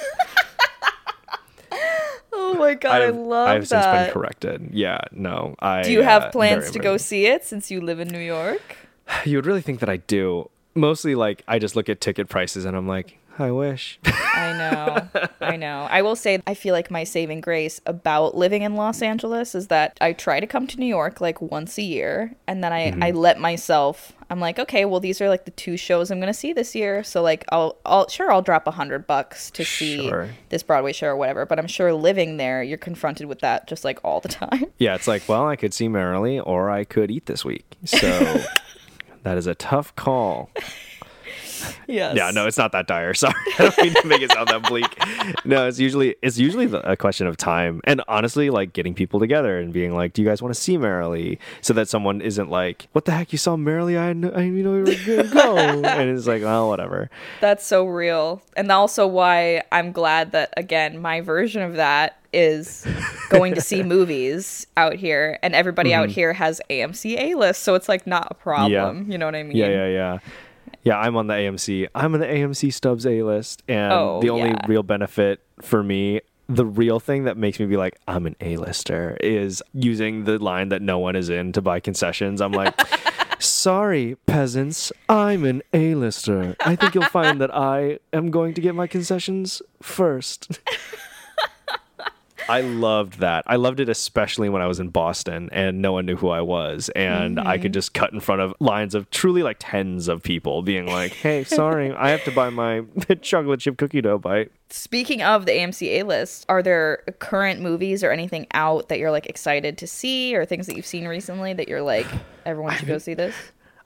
Oh my god, I, I've, love I've since been corrected. Yeah, no, I. Do you uh, have plans to go see it since you live in New York? (sighs) You would really think that I do. Mostly, like I just look at ticket prices and I'm like, I wish. (laughs) I know. I know. I will say I feel like my saving grace about living in Los Angeles is that I try to come to New York like once a year and then I, Mm-hmm. I let myself I'm like, okay, well these are like the two shows I'm gonna see this year. So like I'll I'll sure I'll drop a hundred bucks to see Sure. this Broadway show or whatever, but I'm sure living there you're confronted with that just like all the (laughs) time. yeah, it's like, well, I could see Merrily or I could eat this week. So (laughs) that is a tough call. (laughs) yes. Yeah, no, it's not that dire. (laughs) Sorry, I don't mean to make it sound that bleak. No, it's usually it's usually a question of time, and honestly, like getting people together and being like, "Do you guys want to see Merrily?" So that someone isn't like, "What the heck, you saw Merrily? I kn- I didn't know we were gonna go," (laughs) and it's like, "Oh, whatever." That's so real. And also why I'm glad that again my version of that is going to see (laughs) movies out here and everybody Mm-hmm. out here has AMC A list, so it's like not a problem. You know what I mean? Yeah, yeah, yeah. Yeah, I'm on the AMC. I'm on the AMC Stubs A list, and Oh, the only yeah. real benefit for me, the real thing that makes me be like, I'm an A-lister, is using the line that no one is in to buy concessions. I'm like, (laughs) sorry, peasants, I'm an A-lister. I think you'll find that (laughs) I am going to get my concessions first. I loved that. I loved it especially when I was in Boston and no one knew who I was. And I could mm-hmm. just cut in front of lines of truly like tens of people being like, (laughs) hey, sorry, I have to buy my (laughs) chocolate chip cookie dough bite. Speaking of the AMC A list, are there current movies or anything out that you're like excited to see or things that you've seen recently that you're like everyone should go see this?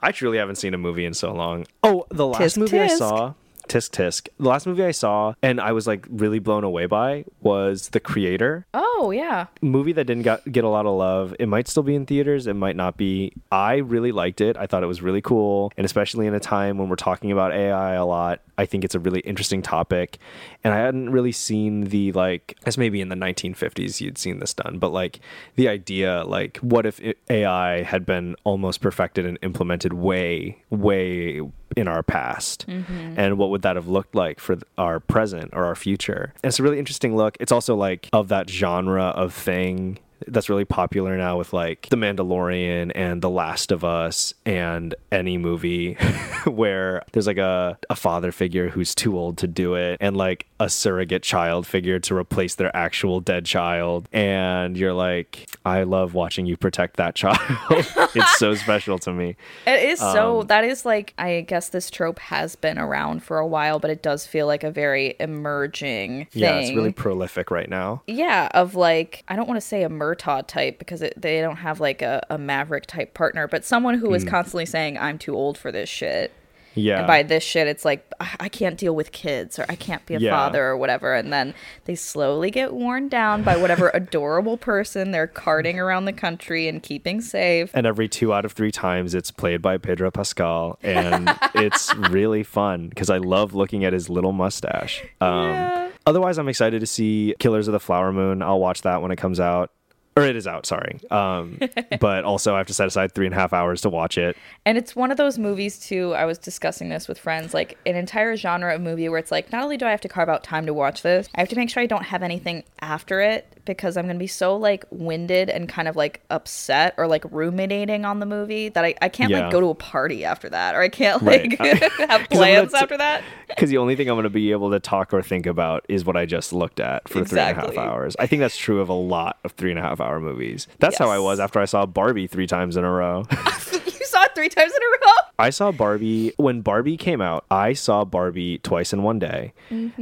I truly haven't seen a movie in so long. Oh, the last Tisk movie I saw, tisk tisk. The last movie I saw and I was like really blown away by was The Creator. Oh, yeah. movie that didn't got, get a lot of love. It might still be in theaters. It might not be. I really liked it. I thought it was really cool, and especially in a time when we're talking about AI a lot, I think it's a really interesting topic. And I hadn't really seen the like, as maybe in the 1950s you'd seen this done, but like the idea, like, what if AI had been almost perfected and implemented way, way in our past, mm-hmm. and what would that have looked like for our present or our future? And it's a really interesting look. It's also like of that genre of thing that's really popular now with like The Mandalorian and The Last of Us and any movie (laughs) where there's like a, a father figure who's too old to do it and like a surrogate child figure to replace their actual dead child. And you're like, I love watching you protect that (laughs) child. it's so special to me. It is Um, so. That is like I guess this trope has been around for a while, but it does feel like a very emerging thing. Yeah, it's really prolific right now. Yeah, of like I don't want to say a Murtaugh type because it, they don't have like a, a Maverick type partner, but someone who is is constantly saying I'm too old for this shit. Yeah. And by this shit, it's like I I can't deal with kids or I can't be a Yeah. father or whatever, and then they slowly get worn down by whatever (laughs) adorable person they're carting around the country and keeping safe. and every two out of three times it's played by Pedro Pascal, and (laughs) it's really fun because I love looking at his little mustache. Um, Yeah. Otherwise, I'm excited to see Killers of the Flower Moon. I'll watch that when it comes out. Or it is out, sorry. Um, (laughs) but also, I have to set aside three and a half hours to watch it. And it's one of those movies too. I was discussing this with friends, like an entire genre of movie where it's like, not only do I have to carve out time to watch this, I have to make sure I don't have anything after it because I'm gonna be so like winded and kind of like upset or like ruminating on the movie that I, I can't Yeah. like go to a party after that or I can't Right. like (laughs) have (laughs) plans gonna- after that. Because the only thing I'm going to be able to talk or think about is what I just looked at for three and a Exactly. half hours. I think that's true of a lot of three and a half hour movies. That's how I was after I saw Barbie three times in a row. (laughs) you saw it three times in a row. I saw Barbie when Barbie came out. I saw Barbie twice in one day.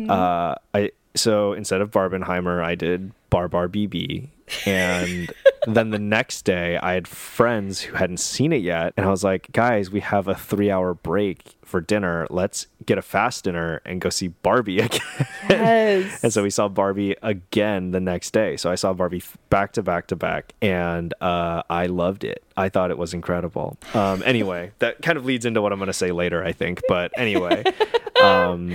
Uh, I so instead of Barbenheimer, I did Bar Bar BB, and (laughs) then the next day I had friends who hadn't seen it yet, and I was like, guys, we have a three hour break for dinner. Let's get a fast dinner and go see Barbie (laughs) again. Yes. And so we saw Barbie again the next day. So I saw Barbie back to back to back, and uh, I loved it. I thought it was incredible. Um, anyway, that kind of leads into what I'm going to say later, I think. But anyway, (laughs) um,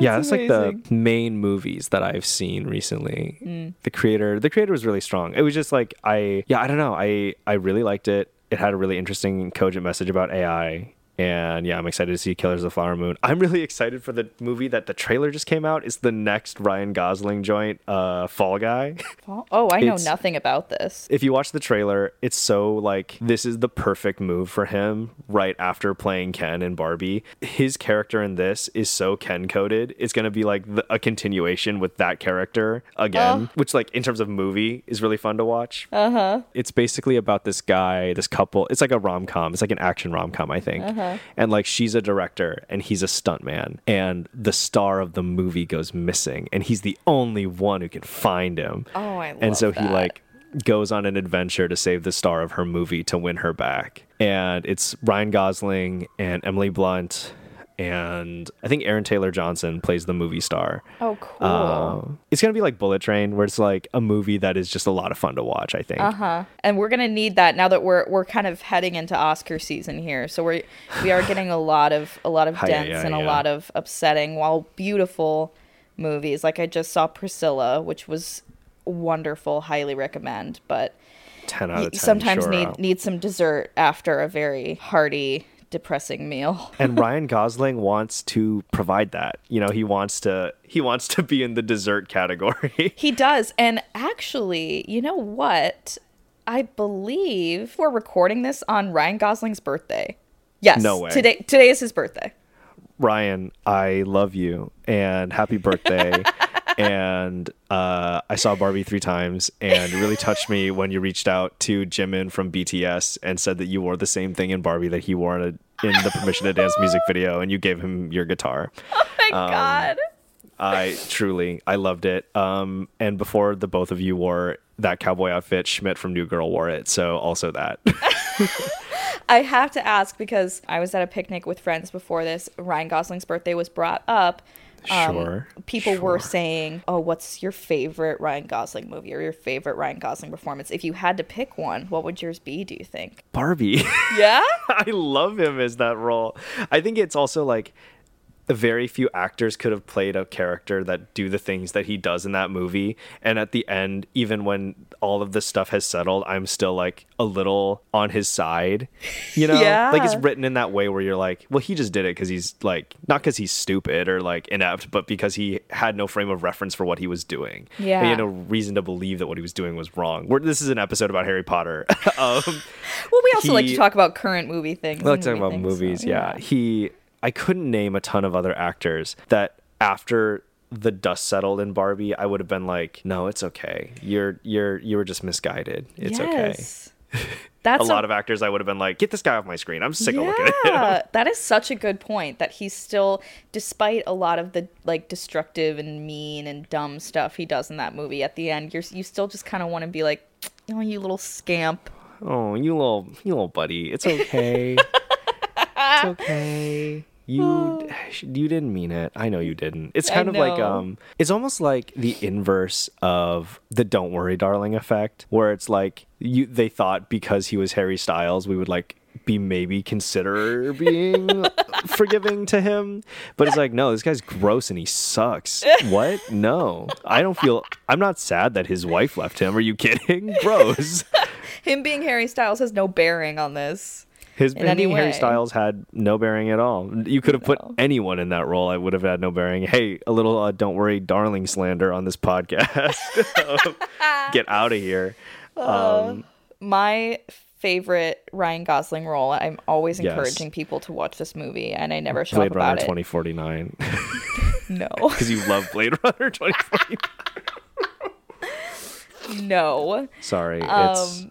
yeah, that's like the main movies that I've seen recently. Mm. The creator, the creator was really strong. It was just like I, yeah, I don't know. I I really liked it. It had a really interesting, cogent message about AI. And yeah, I'm excited to see Killers of the Flower Moon. I'm really excited for the movie that the trailer just came out. It's the next Ryan Gosling joint, uh, Fall Guy. (laughs) Oh, I know nothing about this. if you watch the trailer, it's so like this is the perfect move for him right after playing Ken and Barbie. His character in this is so Ken coded. It's going to be like the, a continuation with that character again, which like in terms of movie is really fun to watch. Uh-huh. It's basically about this guy, this couple. It's like a rom-com. It's like an action rom-com, I think. And like she's a director and he's a stuntman and the star of the movie goes missing and he's the only one who can find him. Oh, I And love so he like goes on an adventure to save the star of her movie to win her back. And it's Ryan Gosling and Emily Blunt and I think Aaron Taylor Johnson plays the movie star. Oh, cool. Uh, it's gonna be like Bullet Train, where it's like a movie that is just a lot of fun to watch. I think. Uh-huh. And we're gonna need that now that we're we're kind of heading into Oscar season here. So we're we are getting a lot of a lot of (laughs) dense yeah, and a yeah. lot of upsetting while beautiful movies. Like I just saw Priscilla, which was wonderful, highly recommend. But Ten out of ten. sometimes sure. need need some dessert after a very hearty, depressing meal. (laughs) and Ryan Gosling wants to provide that. You know, he wants to he wants to be in the dessert category. (laughs) He does. And actually, you know what? I believe we're recording this on Ryan Gosling's birthday. Yes. No way. Today today is his birthday. Ryan, I love you and happy birthday. (laughs) and uh, I saw Barbie three times, and it really touched me when you reached out to Jimin from BTS and said that you wore the same thing in Barbie that he wore in, a, in the Permission to Dance music video, and you gave him your guitar. Oh my Um, god. I truly, I loved it. Um, and before the both of you wore that cowboy outfit, Schmidt from New Girl wore it. So also that. (laughs) I have to ask because I was at a picnic with friends before this. Ryan Gosling's birthday was brought up. Um, Sure, People were saying, "Oh, what's your favorite Ryan Gosling movie or your favorite Ryan Gosling performance?" If you had to pick one, what would yours be? Do you think? Barbie. (laughs) Yeah. I love him as that role. I think it's also like very few actors could have played a character that do the things that he does in that movie and at the end even when all of this stuff has settled i'm still like a little on his side you know yeah. like it's written in that way where you're like well he just did it because he's like not because he's stupid or like inept but because he had no frame of reference for what he was doing And he had no reason to believe that what he was doing was wrong We're, this is an episode about harry potter (laughs) um, Well, we also like to talk about current movie things. I like talking about things, so, movies. yeah. he. I couldn't name a ton of other actors that after the dust settled in Barbie, I would have been like, no, it's okay. You're you're you were just misguided. It's okay. Yes. (laughs) That's A lot of actors, I would have been like, get this guy off my screen. I'm sick of looking at him. yeah, (laughs) (laughs) that is such a good point. That he's still, despite a lot of the like destructive and mean and dumb stuff he does in that movie, at the end, you're you still just kind of want to be like, oh, you little scamp. Oh, you little you little buddy. It's okay. it's okay. You you didn't mean it. I know you didn't. It's I kind of like know. um it's almost like the inverse of the don't worry darling effect where it's like you they thought because he was Harry Styles we would like be maybe consider (laughs) being forgiving to him but it's like no this guy's gross and he sucks what no i don't feel i'm not sad that his wife left him are you kidding gross (laughs) Him being Harry Styles has no bearing on this. His any Harry. Styles had no bearing at all. You could have put No. anyone in that role. I would have had no bearing. Hey, a little uh, "Don't worry, darling" slander on this podcast. (laughs) Get out of here. Um, My favorite Ryan Gosling role. I'm always Yes. encouraging people to watch this movie, and I never shut Blade up Runner about nine it. (laughs) No, (laughs) because you love Blade Runner 2049. no. Sorry, it's Um,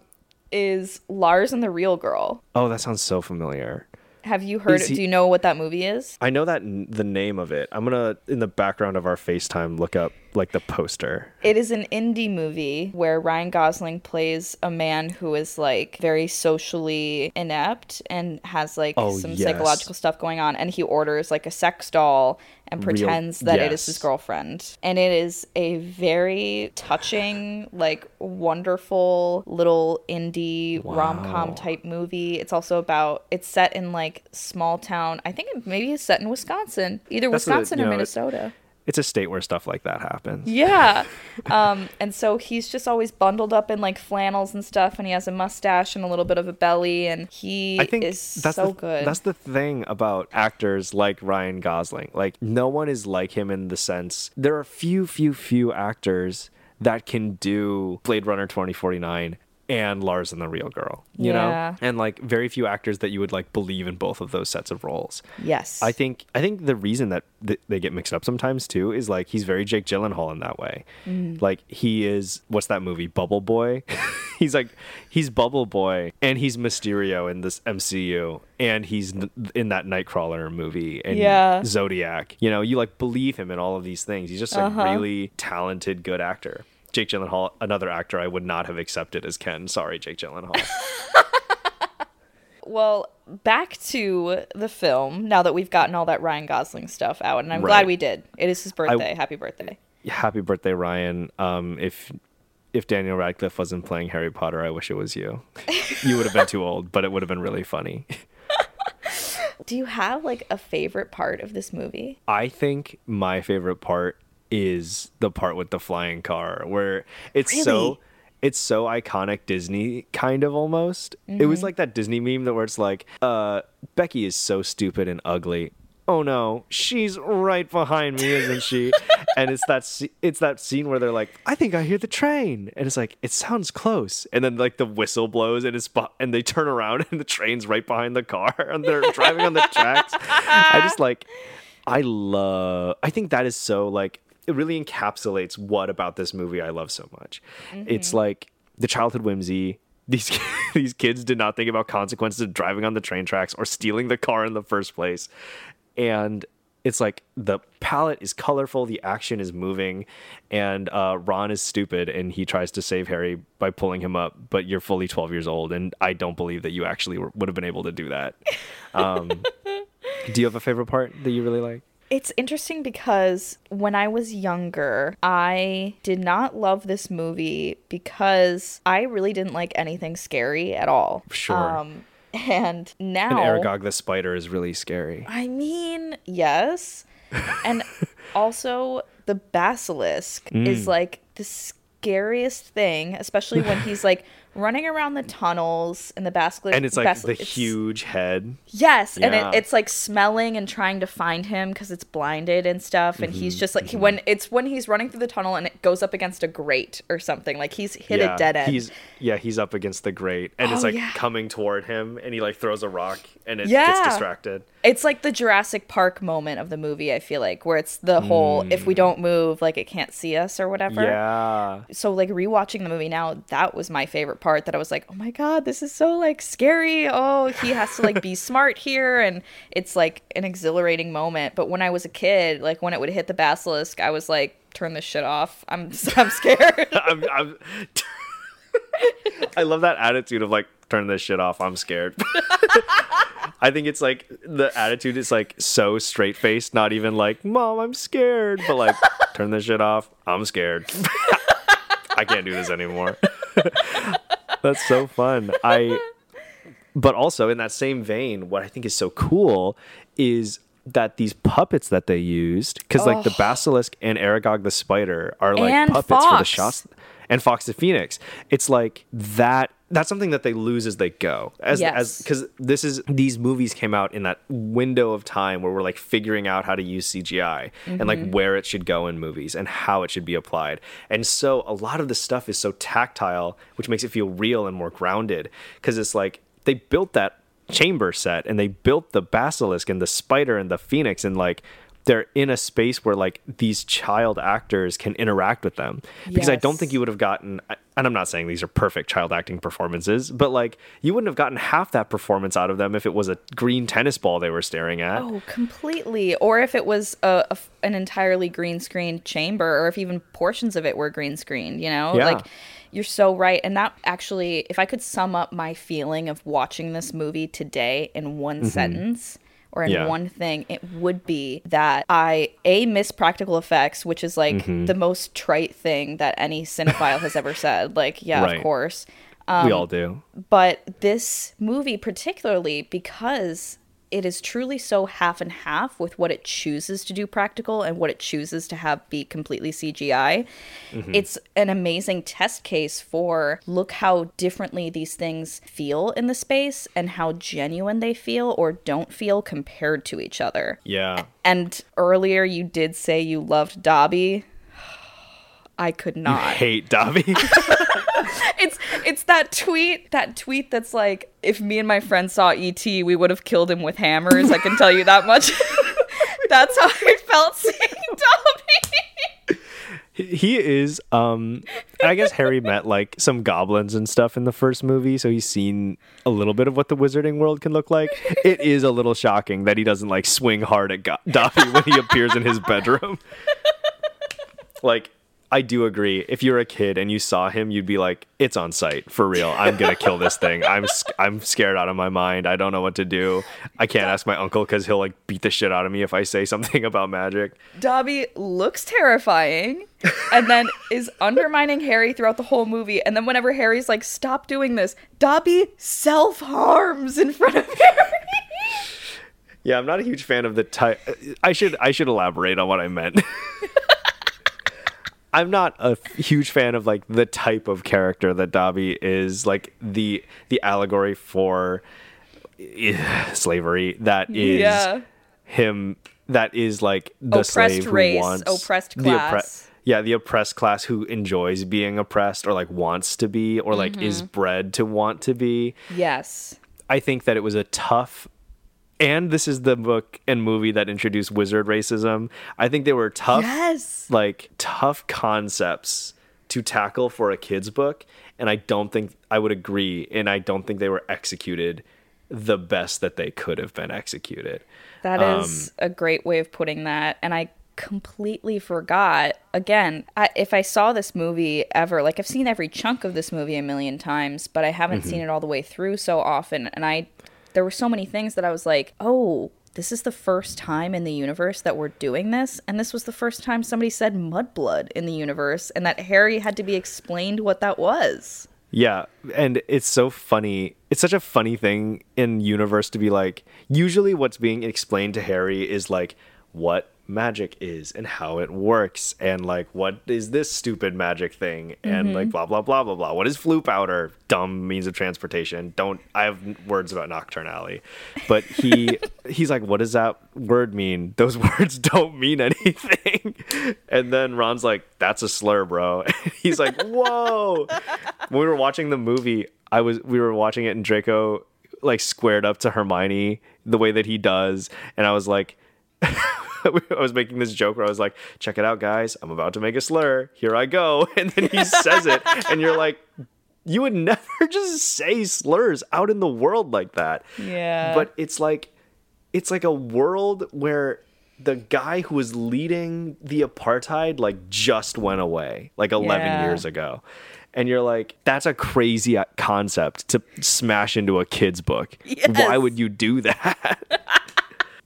is Lars and the Real Girl? oh that sounds so familiar. Have you heard? He- Do you know what that movie is? I know that the name of it. I'm gonna in the background of our FaceTime look up like the poster. It is an indie movie where Ryan Gosling plays a man who is like very socially inept and has like Oh, some yes. psychological stuff going on and he orders like a sex doll and Real- pretends that it is his girlfriend. And it is a very touching, like wonderful little indie rom-com type movie. It's also about it's set in like small town. I think it maybe it's set in Wisconsin. Either That's Wisconsin or know, it- Minnesota. It's a state where stuff like that happens. Yeah. (laughs) Um, and so he's just always bundled up in like flannels and stuff, and he has a mustache and a little bit of a belly, and he I think is that's so the, good. That's the thing about actors like Ryan Gosling. Like no one is like him in the sense there are few, few, few actors that can do Blade Runner 2049 and Lars and the Real Girl. You Yeah. know? And like very few actors that you would like believe in both of those sets of roles. yes. I think I think the reason that th- they get mixed up sometimes too is like he's very Jake Gyllenhaal in that way. Mm. Like he is what's that movie Bubble Boy? (laughs) he's like he's Bubble Boy and he's Mysterio in this MCU and he's n- in that Nightcrawler movie and Yeah. Zodiac. You know, you like believe him in all of these things. He's just a Uh-huh. really talented good actor. Jake Gyllenhaal, another actor I would not have accepted as Ken. Sorry, Jake Gyllenhaal. (laughs) well, back to the film. Now that we've gotten all that Ryan Gosling stuff out, and I'm Right. glad we did. It is his birthday. Happy birthday. happy birthday ryan um if if daniel radcliffe wasn't playing harry potter i wish it was you (laughs) you would have been too old but it would have been really funny (laughs) Do you have like a favorite part of this movie? i think my favorite part is the part with the flying car where it's Really? so it's so iconic disney kind of almost. It Mm-hmm. was like that disney meme that where it's like uh becky is so stupid and ugly. Oh no she's right behind me isn't she? (laughs) And it's that it's that scene where they're like i think i hear the train. And it's like it sounds close. And then like the whistle blows and it's and they turn around (laughs) and the train's right behind the car (laughs) and they're driving on the tracks. I just like i love i think that is so like it really encapsulates what about this movie i love so much. It's like the childhood whimsy. (laughs) These these kids did not think about consequences of driving on the train tracks or stealing the car in the first place. And it's like the palette is colorful the action is moving and uh, ron is stupid and he tries to save harry by pulling him up but you're fully 12 years old and i don't believe that you actually were, would have been able to do that. Um, (laughs) do you have a favorite part that you really like It's interesting because when I was younger, I did not love this movie because I really didn't like anything scary at all. Sure. Um, And now And Aragog the spider is really scary. I mean, yes. And (laughs) also the basilisk Mm. is like the scariest thing, especially when he's like running around the tunnels and the basilisk And it's like the it's- huge head. Yes, and it, it's like smelling and trying to find him because it's blinded and stuff. And Mm-hmm, he's just like he, when it's when he's running through the tunnel and it goes up against a grate or something. Like he's hit yeah, a dead end. He's yeah, he's up against the grate, and it's Oh, like yeah. coming toward him, and he like throws a rock, and it Yeah. gets distracted. It's like the Jurassic Park moment of the movie. I feel like where it's the whole if we don't move, like it can't see us or whatever. Mm. Yeah, So like rewatching the movie now, that was my favorite part. That I was like, oh my god, this is so like scary. Oh, he has to like be (laughs) smart here, and it's like an exhilarating moment. But when I was a kid, like when it would hit the basilisk, I was like, turn this shit off. I'm (laughs) I'm scared. (laughs) I'm, I'm I love that attitude of like turn this shit off. I'm scared. I think it's like the attitude is like so straight faced, not even like mom, I'm scared, but like turn this shit off. I'm scared. I can't do this anymore. (laughs) That's so fun. I but also in that same vein, what I think is so cool is that these puppets that they used, because like the oh. basilisk and Aragog the spider are like And puppets for the Fawkes. shots, and Fawkes the Phoenix. It's like that. That's something that they lose as they go. As Yes. as because this is these movies came out in that window of time where we're like figuring out how to use CGI and Mm-hmm. like where it should go in movies and how it should be applied. And so a lot of the stuff is so tactile, which makes it feel real and more grounded. Because it's like they built that chamber set and they built the basilisk and the spider and the phoenix and like they're in a space where like these child actors can interact with them because i don't think you would have gotten and i'm not saying these are perfect child acting performances but like you wouldn't have gotten half that performance out of them if it was a green tennis ball they were staring at Oh, completely. Or if it was a, a an entirely green screen chamber, or if even portions of it were green screened, you know? Yeah. Like, you're so right. And that actually, if I could sum up my feeling of watching this movie today in one mm-hmm. sentence, or in. Yeah. one thing, it would be that I a miss practical effects, which is like Mm-hmm. the most trite thing that any cinephile has ever said. (laughs) Like, yeah, Right. of course. we all do But this movie, particularly because it is truly so half and half with what it chooses to do practical and what it chooses to have be completely CGI, mm-hmm. it's an amazing test case for look how differently these things feel in the space and how genuine they feel or don't feel compared to each other. yeah. And earlier you did say you loved Dobby. (sighs) I could not. I hate dobby (laughs) it's it's that tweet that tweet that's like if me and my friend saw et we would have killed him with hammers. I can tell you that much. (laughs) That's how i felt seeing (laughs) dobby he is um i guess harry met like some goblins and stuff in the first movie so he's seen a little bit of what the wizarding world can look like. It is a little shocking that he doesn't like swing hard at Go- dobby when he appears in his bedroom. (laughs) Like i do agree. If you're a kid and you saw him you'd be like it's on sight for real. I'm gonna kill this thing. (laughs) I'm i'm scared out of my mind. I don't know what to do. I can't ask my uncle because he'll like beat the shit out of me if i say (laughs) something about magic. Dobby looks terrifying and then (laughs) is undermining harry throughout the whole movie. And then whenever harry's like stop doing this dobby self-harms in front of harry. Yeah, I'm not a huge fan of the type. I should I should elaborate on what I meant. I'm not a huge fan of like the type of character that Dobby is, like the the allegory for eh, slavery that is Yeah. him that is like the Oppressed race, wants oppressed the oppre- class. yeah, the oppressed class who enjoys being oppressed or like wants to be or like is Mm-hmm. bred to want to be. yes I think that it was a tough and this is the book and movie that introduced wizard racism. I think they were tough yes like tough concepts to tackle for a kids book and I don't think I would agree and I don't think they were executed the best that they could have been executed. That is um, a great way of putting that. And I completely forgot. Again, I, if I saw this movie ever, like I've seen every chunk of this movie a million times, but I haven't mm-hmm. seen it all the way through so often. And I, there were so many things that I was like, oh, this is the first time in the universe that we're doing this. And this was the first time somebody said mudblood in the universe and that Harry had to be explained what that was. Yeah, and it's so funny. It's such a funny thing in universe to be like. Usually, what's being explained to Harry is like what magic is and how it works and like what is this stupid magic thing and like mm-hmm. blah blah blah blah blah. What is Floo powder? Dumb means of transportation. Don't I have words about Knockturn Alley, but he (laughs) he's like, what does that word mean? Those (laughs) words don't mean anything. And then Ron's like, that's a slur, bro. (laughs) And he's like, whoa. when we were watching the movie, I was we were watching it and Draco like squared up to Hermione the way that he does, and I was like. (laughs) I was making this joke where I was like, check it out, guys. I'm about to make a slur. Here I go. (laughs) And then he says it, and you're like, you would never (laughs) just say slurs out in the world like that. Yeah. But it's like, it's like a world where the guy who was leading the apartheid like just went away like 11 Yeah. years ago. And you're like, that's a crazy uh, concept to smash into a kid's book. Why would you do that?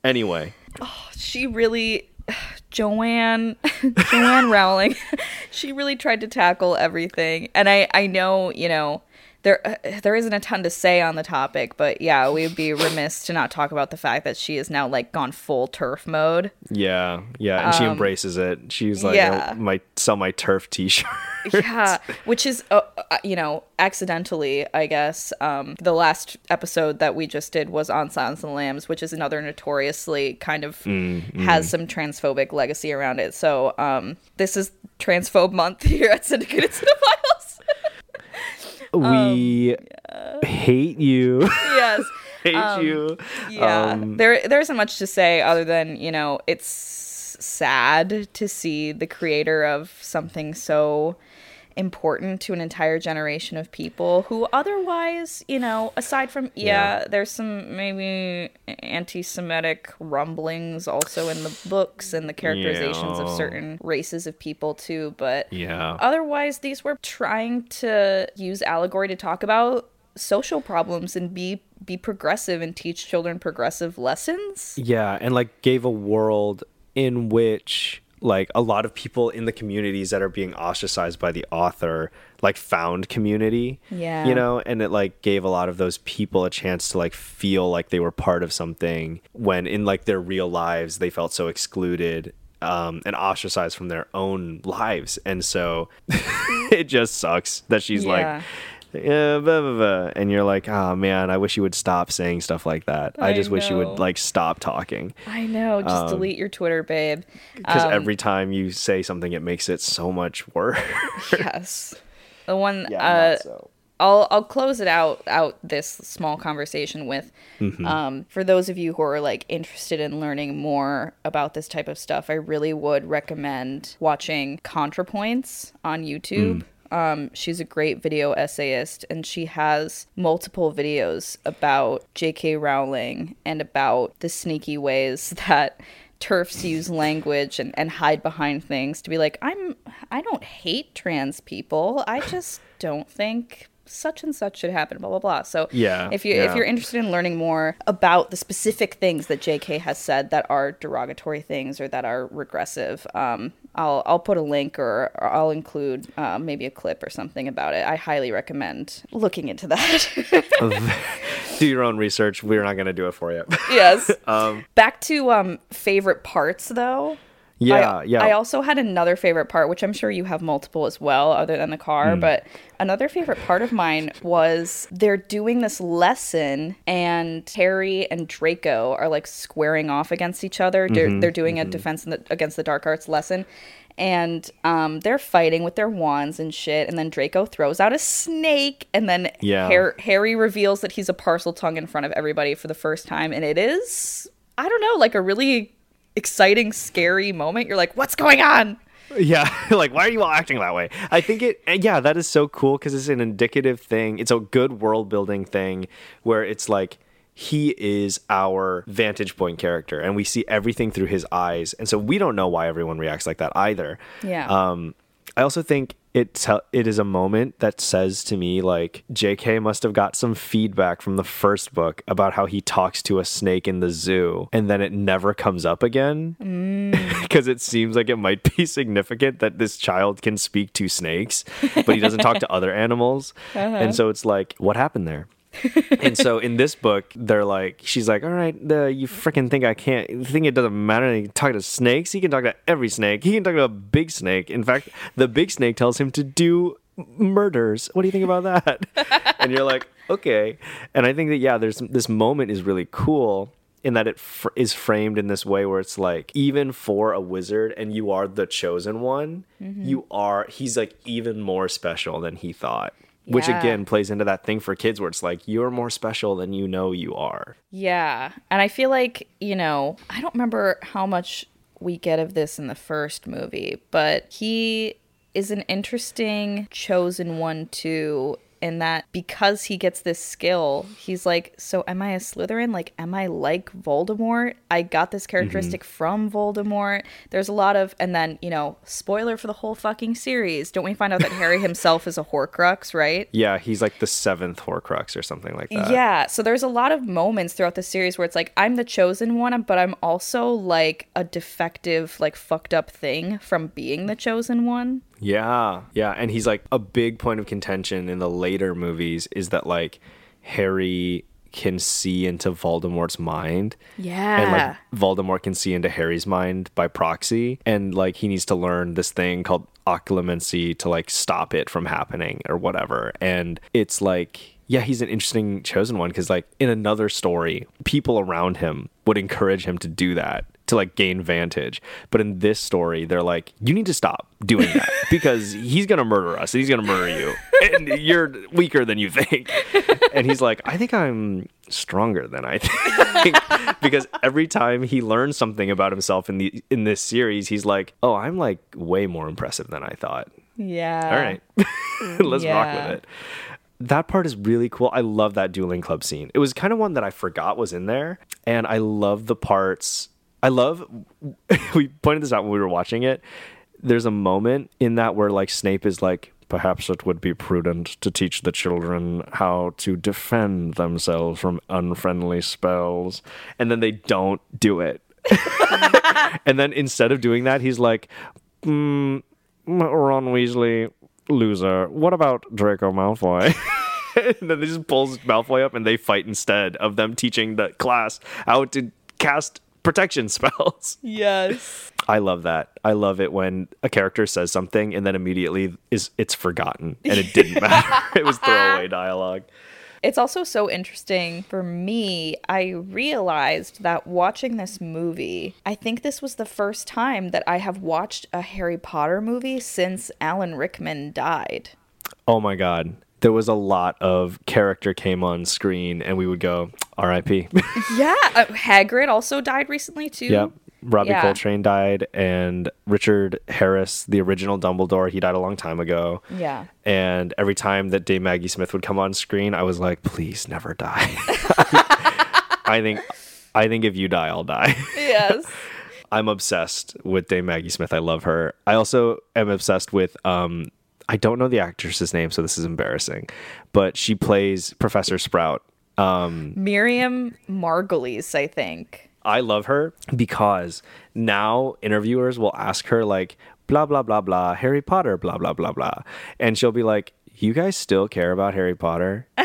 anyway, Oh, she really (sighs) Joanne (laughs) Joanne Rowling. (laughs) She really tried to tackle everything. And I I know you know there uh, there isn't a ton to say on the topic but yeah we would be remiss to not talk about the fact that she is now like gone full TERF mode Yeah, yeah, and she embraces it. She's like, Um, yeah. "Oh, "My sell my TERF T-shirt." (laughs) yeah which is uh, uh, you know accidentally i guess um the last episode that we just did was on silence and the lambs which is another notoriously kind of has some transphobic legacy around it so um this is transphobe month (laughs) here at syndicated cinephiles we hate you, (laughs) yes. Hate you. yeah. Um, there there isn't much to say other than you know it's sad to see the creator of something so important to an entire generation of people who otherwise you know aside from yeah, Yeah. there's some maybe anti-semitic rumblings also in the books and the characterizations of certain races of people too but Yeah, otherwise these were trying to use allegory to talk about social problems and be be progressive and teach children progressive lessons. Yeah, and like gave a world in which like a lot of people in the communities that are being ostracized by the author like found community Yeah. you know and it like gave a lot of those people a chance to like feel like they were part of something when in like their real lives they felt so excluded um, and ostracized from their own lives and so (laughs) it just sucks that she's Yeah. like yeah, blah, blah, blah. and you're like, oh man, I wish you would stop saying stuff like that. I, I just wish you know. would like stop talking i know just Um, delete your twitter babe because Um, every time you say something, it makes it so much worse. yes the one Yeah, uh so. I'll I'll close it out out this small conversation with Mm-hmm. um, for those of you who are like interested in learning more about this type of stuff. I really would recommend watching ContraPoints on YouTube. Um, she's a great video essayist, and she has multiple videos about J.K. Rowling and about the sneaky ways (laughs) that TERFs use language and, and hide behind things to be like i'm i don't hate trans people i just don't think such and such should happen blah blah blah. So Yeah, if you if you're interested in learning more about the specific things that jk has said that are derogatory things or that are regressive um i'll i'll put a link or, or i'll include uh, maybe a clip or something about it. I highly recommend looking into that. (laughs) Do your own research. We're not going to do it for you. yes. (laughs) Um, back to um favorite parts though yeah, I, yeah. I also had another favorite part, which I'm sure you have multiple as well, other than the car. Hmm. But another favorite part of mine was they're doing this lesson, and Harry and Draco are like squaring off against each other. They're, Mm-hmm, they're doing a defense in the, against the dark arts lesson. And um, they're fighting with their wands and shit. And then Draco throws out a snake. And then Yeah. Har- Harry reveals that he's a Parseltongue in front of everybody for the first time. And it is, I don't know, like a really exciting, scary moment. You're like, what's going on? Yeah, (laughs) like why are you all acting that way? I think it yeah, that is so cool because it's an indicative thing. It's a good world building thing where it's like he is our vantage point character and we see everything through his eyes. And so we don't know why everyone reacts like that either. Yeah. Um I also think it te- it is a moment that says to me like J.K. must have got some feedback from the first book about how he talks to a snake in the zoo, and then it never comes up again mm. (laughs) because it seems like it might be significant that this child can speak to snakes, but he doesn't talk to (laughs) other animals, and uh-huh. so it's like, what happened there? And so in this book, they're like, she's like, all right, the, you freaking think I can't, you think it doesn't matter? He can talk to snakes. He can talk to every snake. He can talk to a big snake. In fact, the big snake tells him to do murders. What do you think about that? (laughs) and you're like, okay. And I think that, yeah, there's this moment is really cool in that it fr- is framed in this way where it's like even for a wizard and you are the chosen one mm-hmm. you are he's like even more special than he thought which again plays into that thing for kids where it's like you're more special than you know you are Yeah. And I feel like, you know, I don't remember how much we get of this in the first movie, but he is an interesting chosen one too. In that because he gets this skill, he's like, So am I a Slytherin? Like, am I like Voldemort? I got this characteristic mm-hmm. from Voldemort. There's a lot of, and then, you know, spoiler for the whole fucking series. Don't we find out that Harry himself is a Horcrux, right? yeah he's like the seventh horcrux or something like that Yeah, so there's a lot of moments throughout the series where it's like I'm the chosen one, but I'm also like a defective, like fucked up thing from being the chosen one. Yeah, yeah, and he's like a big point of contention in the later movies is that like Harry can see into Voldemort's mind. Yeah. And like Voldemort can see into Harry's mind by proxy and like he needs to learn this thing called occlumency to like stop it from happening or whatever. And it's like yeah, he's an interesting chosen one because like in another story, people around him would encourage him to do that to like gain vantage. But in this story, they're like, you need to stop doing that (laughs) because he's gonna murder us and he's gonna murder you. And you're weaker than you think. And he's like, I think I'm stronger than I think. (laughs) because every time he learns something about himself in the in this series, he's like, Oh, I'm like way more impressive than I thought. yeah. All right. (laughs) Let's rock with it. That part is really cool. I love that dueling club scene. It was kind of one that I forgot was in there. And I love the parts. I love, (laughs) we pointed this out when we were watching it. There's a moment in that where like Snape is like, perhaps it would be prudent to teach the children how to defend themselves from unfriendly spells. And then they don't do it. (laughs) and then instead of doing that, he's like, mm, Ron Weasley, loser. What about Draco Malfoy? (laughs) and then they just pulls Malfoy up and they fight instead of them teaching the class how to cast protection (laughs) spells. Yes. I love that. I love it when a character says something and then immediately is it's forgotten and it didn't matter. (laughs) (laughs) it was throwaway dialogue. It's also so interesting for me. I realized that watching this movie, I think this was the first time that I have watched a Harry Potter movie since Alan Rickman died. Oh my god. There was a lot of character came on screen and we would go R.I.P. (laughs) Yeah, uh, Hagrid also died recently too. Yep. Robbie Yeah. Coltrane died, and Richard Harris, the original Dumbledore, he died a long time ago. Yeah. And every time that Dame Maggie Smith would come on screen, I was like, please never die. (laughs) I think, I think if you die, I'll die. Yes. (laughs) I'm obsessed with Dame Maggie Smith. I love her. I also am obsessed with um I don't know the actress's name, so this is embarrassing, but she plays Professor Sprout. Um, Miriam Margolyes, I think. I love her because now interviewers will ask her like blah blah blah blah Harry Potter blah blah blah blah. And she'll be like you guys still care about Harry Potter? (laughs)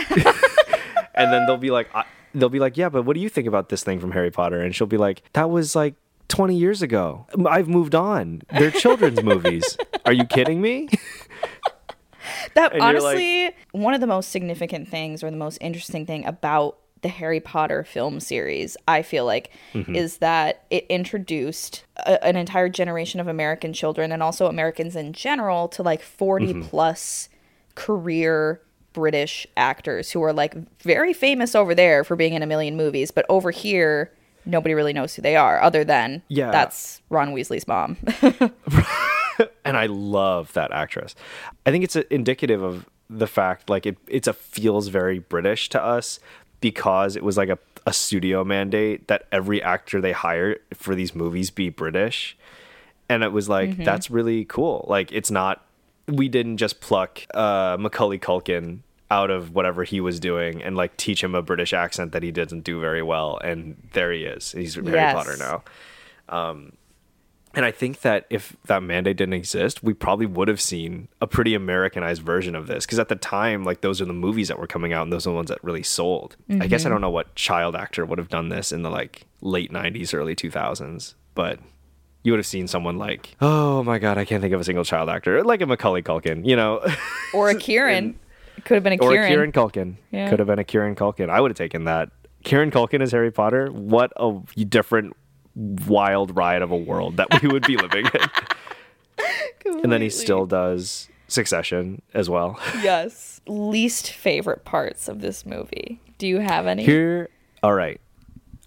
And then they'll be like I, they'll be like yeah but what do you think about this thing from Harry Potter? And she'll be like that was like 20 years ago. I've moved on. They're children's (laughs) movies. Are you kidding me (laughs) That And you're like- honestly, one of the most significant things or the most interesting thing about the Harry Potter film series, I feel like, Mm-hmm. is that it introduced a, an entire generation of American children and also Americans in general to like 40 Mm-hmm. plus career British actors who are like very famous over there for being in a million movies, but over here, nobody really knows who they are other than Yeah. that's Ron Weasley's mom. (laughs) (laughs) and I love that actress. I think it's uh indicative of the fact like it it's a feels very British to us because it was like a, a studio mandate that every actor they hire for these movies be British. And it was like that's really cool. Like it's not we didn't just pluck uh, Macaulay Culkin out of whatever he was doing and like teach him a British accent that he doesn't do very well, and there he is. He's Harry Yes. Potter now. Um, and I think that if that mandate didn't exist, we probably would have seen a pretty Americanized version of this. Because at the time, like those are the movies that were coming out, and those are the ones that really sold. I guess I mm-hmm. don't know what child actor would have done this in the like late '90s, early 2000s, but you would have seen someone like, oh my god, I can't think of a single child actor like a Macaulay Culkin, you know, (laughs) Or a Kieran. It could have been a or Kieran. a Kieran Culkin. Yeah. Could have been a Kieran Culkin. I would have taken that. Kieran Culkin as Harry Potter. What a different, wild ride of a world that we would be living in. and then he still does Succession as well. Yes. Least favorite parts of this movie. Do you have any? Here, all right.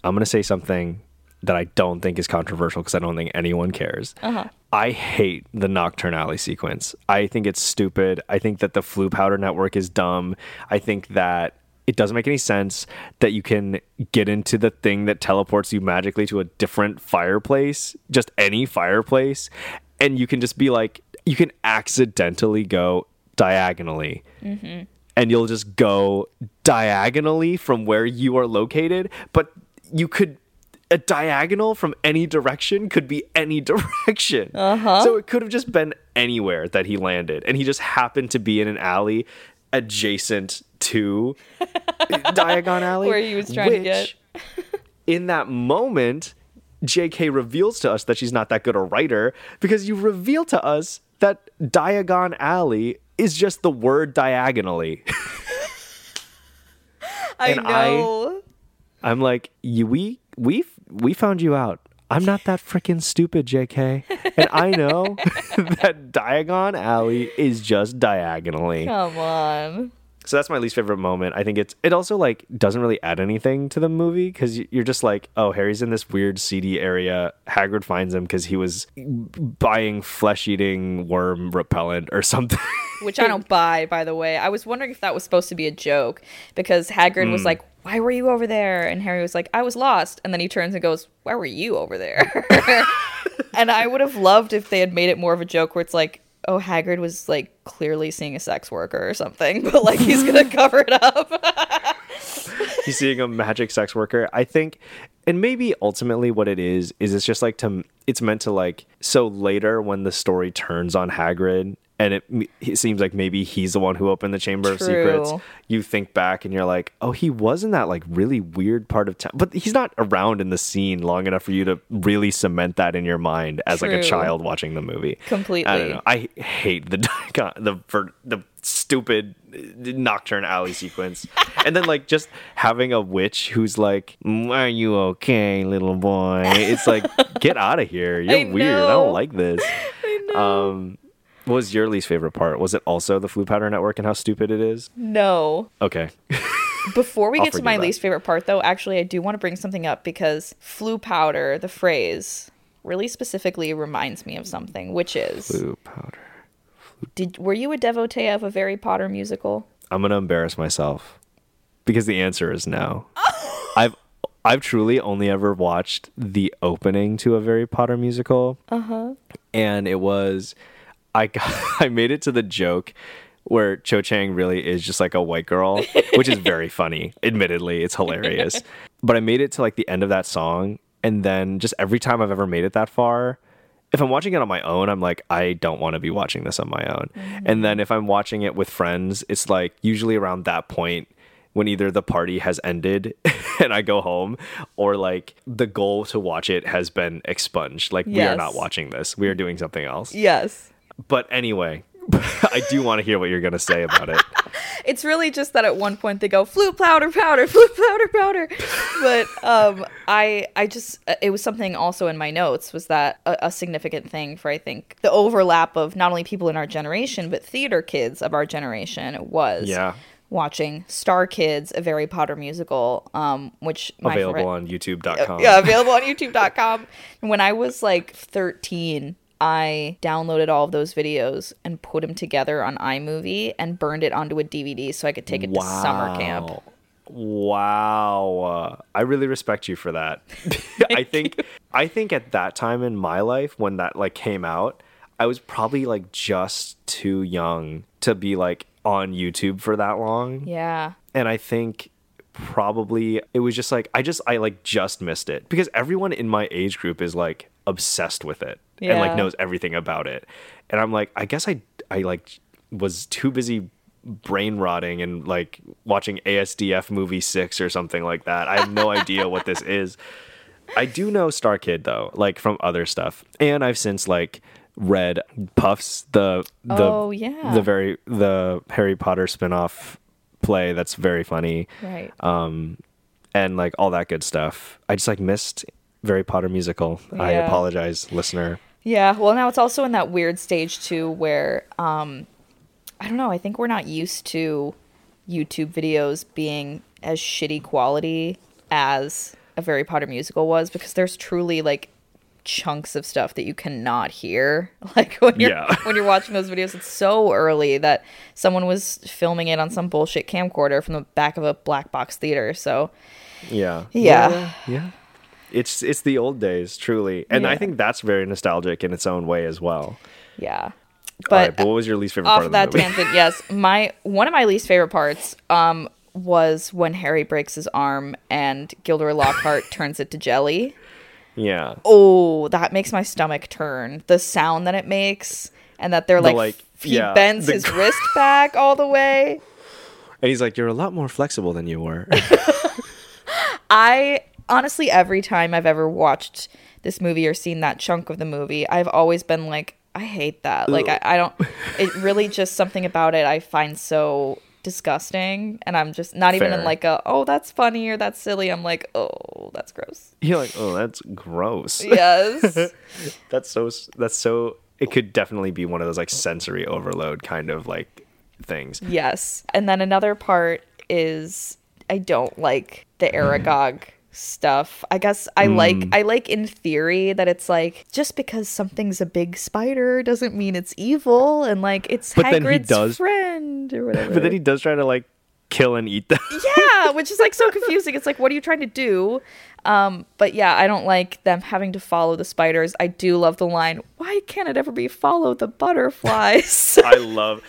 I'm gonna say something that I don't think is controversial because I don't think anyone cares. Uh-huh. I hate the Knockturn Alley sequence. I think it's stupid. I think that the Floo Powder Network is dumb. I think that it doesn't make any sense that you can get into the thing that teleports you magically to a different fireplace, just any fireplace, and you can just be like, you can accidentally go diagonally and you'll just go diagonally from where you are located, but you could a diagonal from any direction could be any (laughs) direction. Uh-huh. So it could have just been anywhere that he landed, and he just happened to be in an alley adjacent to Diagon (laughs) Alley, Where he was trying to get. in that moment, JK reveals to us that she's not that good a writer because you reveal to us that Diagon Alley is just the word diagonally. (laughs) I and I- know. I'm like, you, we we we found you out. I'm not that freaking stupid, JK, and I know (laughs) that Diagon Alley is just diagonally. Come on. So that's my least favorite moment. I think it's it also like doesn't really add anything to the movie because you're just like, oh, Harry's in this weird seedy area. Hagrid finds him because he was buying flesh eating worm repellent or something. (laughs) Which I don't (laughs) buy, by the way. I was wondering if that was supposed to be a joke because Hagrid Hmm. was like, Why were you over there? And Harry was like, I was lost. And then he turns and goes, Why were you over there? (laughs) and I would have loved if they had made it more of a joke where it's like, Oh, Hagrid was like clearly seeing a sex worker or something, (laughs) but like he's gonna cover it up. he's seeing a magic sex worker. I think, and maybe ultimately what it is is it's just like to it's meant to like so later when the story turns on Hagrid and it, it seems like maybe he's the one who opened the Chamber of Secrets. You think back and you're like, oh, he was in that like really weird part of town, but he's not around in the scene long enough for you to really cement that in your mind as like a child watching the movie. Completely. I don't know. I hate the (laughs) the for the stupid Knockturn Alley sequence, and then like just having a witch who's like, "Mm, "Are you okay, little boy?" It's like, get out of here. You're (laughs) I weird. I don't like this. (laughs) Um, was your least favorite part? Was it also the Floo Powder Network and how stupid it is? no. Okay. (laughs) Before we get to my that. least favorite part, though, actually, I do want to bring something up because Floo powder, the phrase, really specifically reminds me of something, which is Floo Powder. did were you a devotee of a Harry Potter musical? I'm gonna embarrass myself because the answer is no. (laughs) I've I've truly only ever watched the opening to a Harry Potter musical. Uh-huh. And it was I got, (laughs) I made it to the joke where Cho Chang really is just like a white girl, which is very (laughs) funny. Admittedly, it's hilarious. but I made it to like the end of that song and then just every time I've ever made it that far, if I'm watching it on my own, I'm like, I don't want to be watching this on my own. And then if I'm watching it with friends, it's like usually around that point when either the party has ended (laughs) and I go home or like the goal to watch it has been expunged. Like, we are not watching this. We are doing something else. Yes. But anyway, (laughs) I do want to hear what you're going to say about it. (laughs) It's really just that at one point they go Floo powder powder Floo powder powder, but um, I I just it was something also in my notes was that a, a significant thing for I think the overlap of not only people in our generation but theater kids of our generation was Yeah. watching StarKid's a Harry Potter musical, um, which Available friend- on youtube.com. yeah, available on youtube.com. When I was like 13, I downloaded all of those videos and put them together on iMovie and burned it onto a DVD so I could take it to summer camp. Wow. I really respect you for that. (laughs) I think I think at that time in my life when that like came out, I was probably like just too young to be like on YouTube for that long. Yeah. And I think probably it was just like I just I like just missed it because everyone in my age group is like obsessed with it and like knows everything about it. And I'm like I guess I I like was too busy brain rotting and like watching ASDF movie 6 or something like that. I have no (laughs) idea what this is. I do know StarKid though, like from other stuff. And I've since like read Puffs, the the Oh, yeah. the very the Harry Potter spin-off play that's very funny Right. um, and like all that good stuff. I just like missed Harry Potter musical. I apologize, listener. Yeah, well now it's also in that weird stage too where um I don't know, I think we're not used to YouTube videos being as shitty quality as a Harry Potter musical was because there's truly like chunks of stuff that you cannot hear. (laughs) Like when you're Yeah. when you're watching those videos it's so early that someone was filming it on some bullshit camcorder from the back of a black box theater. So Yeah. Yeah. Yeah. yeah. It's it's the old days, truly, and I think that's very nostalgic in its own way as well. yeah. But, but what was your least favorite off part of the that tangent, yes. (laughs) My one of my least favorite parts um was when Harry breaks his arm and Gilderoy Lockhart (laughs) turns it to jelly. yeah. Oh, that makes my stomach turn. The sound that it makes and that they're The, like, like, he yeah, bends the his wrist back all the way. (laughs) And he's like, "You're a lot more flexible than you were." I honestly every time I've ever watched this movie or seen that chunk of the movie, I've always been like, I hate that. Like I, I don't (laughs) it really just something about it I find so disgusting and I'm just not even in like a oh that's funny or that's silly. I'm like, oh that's gross. You're like, "Oh, that's gross." (laughs) Yes. (laughs) that's so that's so it could definitely be one of those like sensory overload kind of like things. yes. And then another part is I don't like the mm-hmm. Aragog stuff. I guess I Hmm. like I like in theory that it's like just because something's a big spider doesn't mean it's evil and like it's But then he Hagrid's does- friend or whatever. (laughs) But then he does try to like kill and eat them. (laughs) yeah, which is like so confusing. It's like what are you trying to do? Um, but yeah, I don't like them having to follow the spiders. I do love the line, "Why can't it ever be follow the butterflies?" (laughs) I love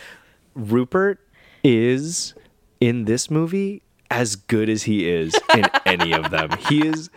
Rupert is in this movie as good as he is in (laughs) any of them. He is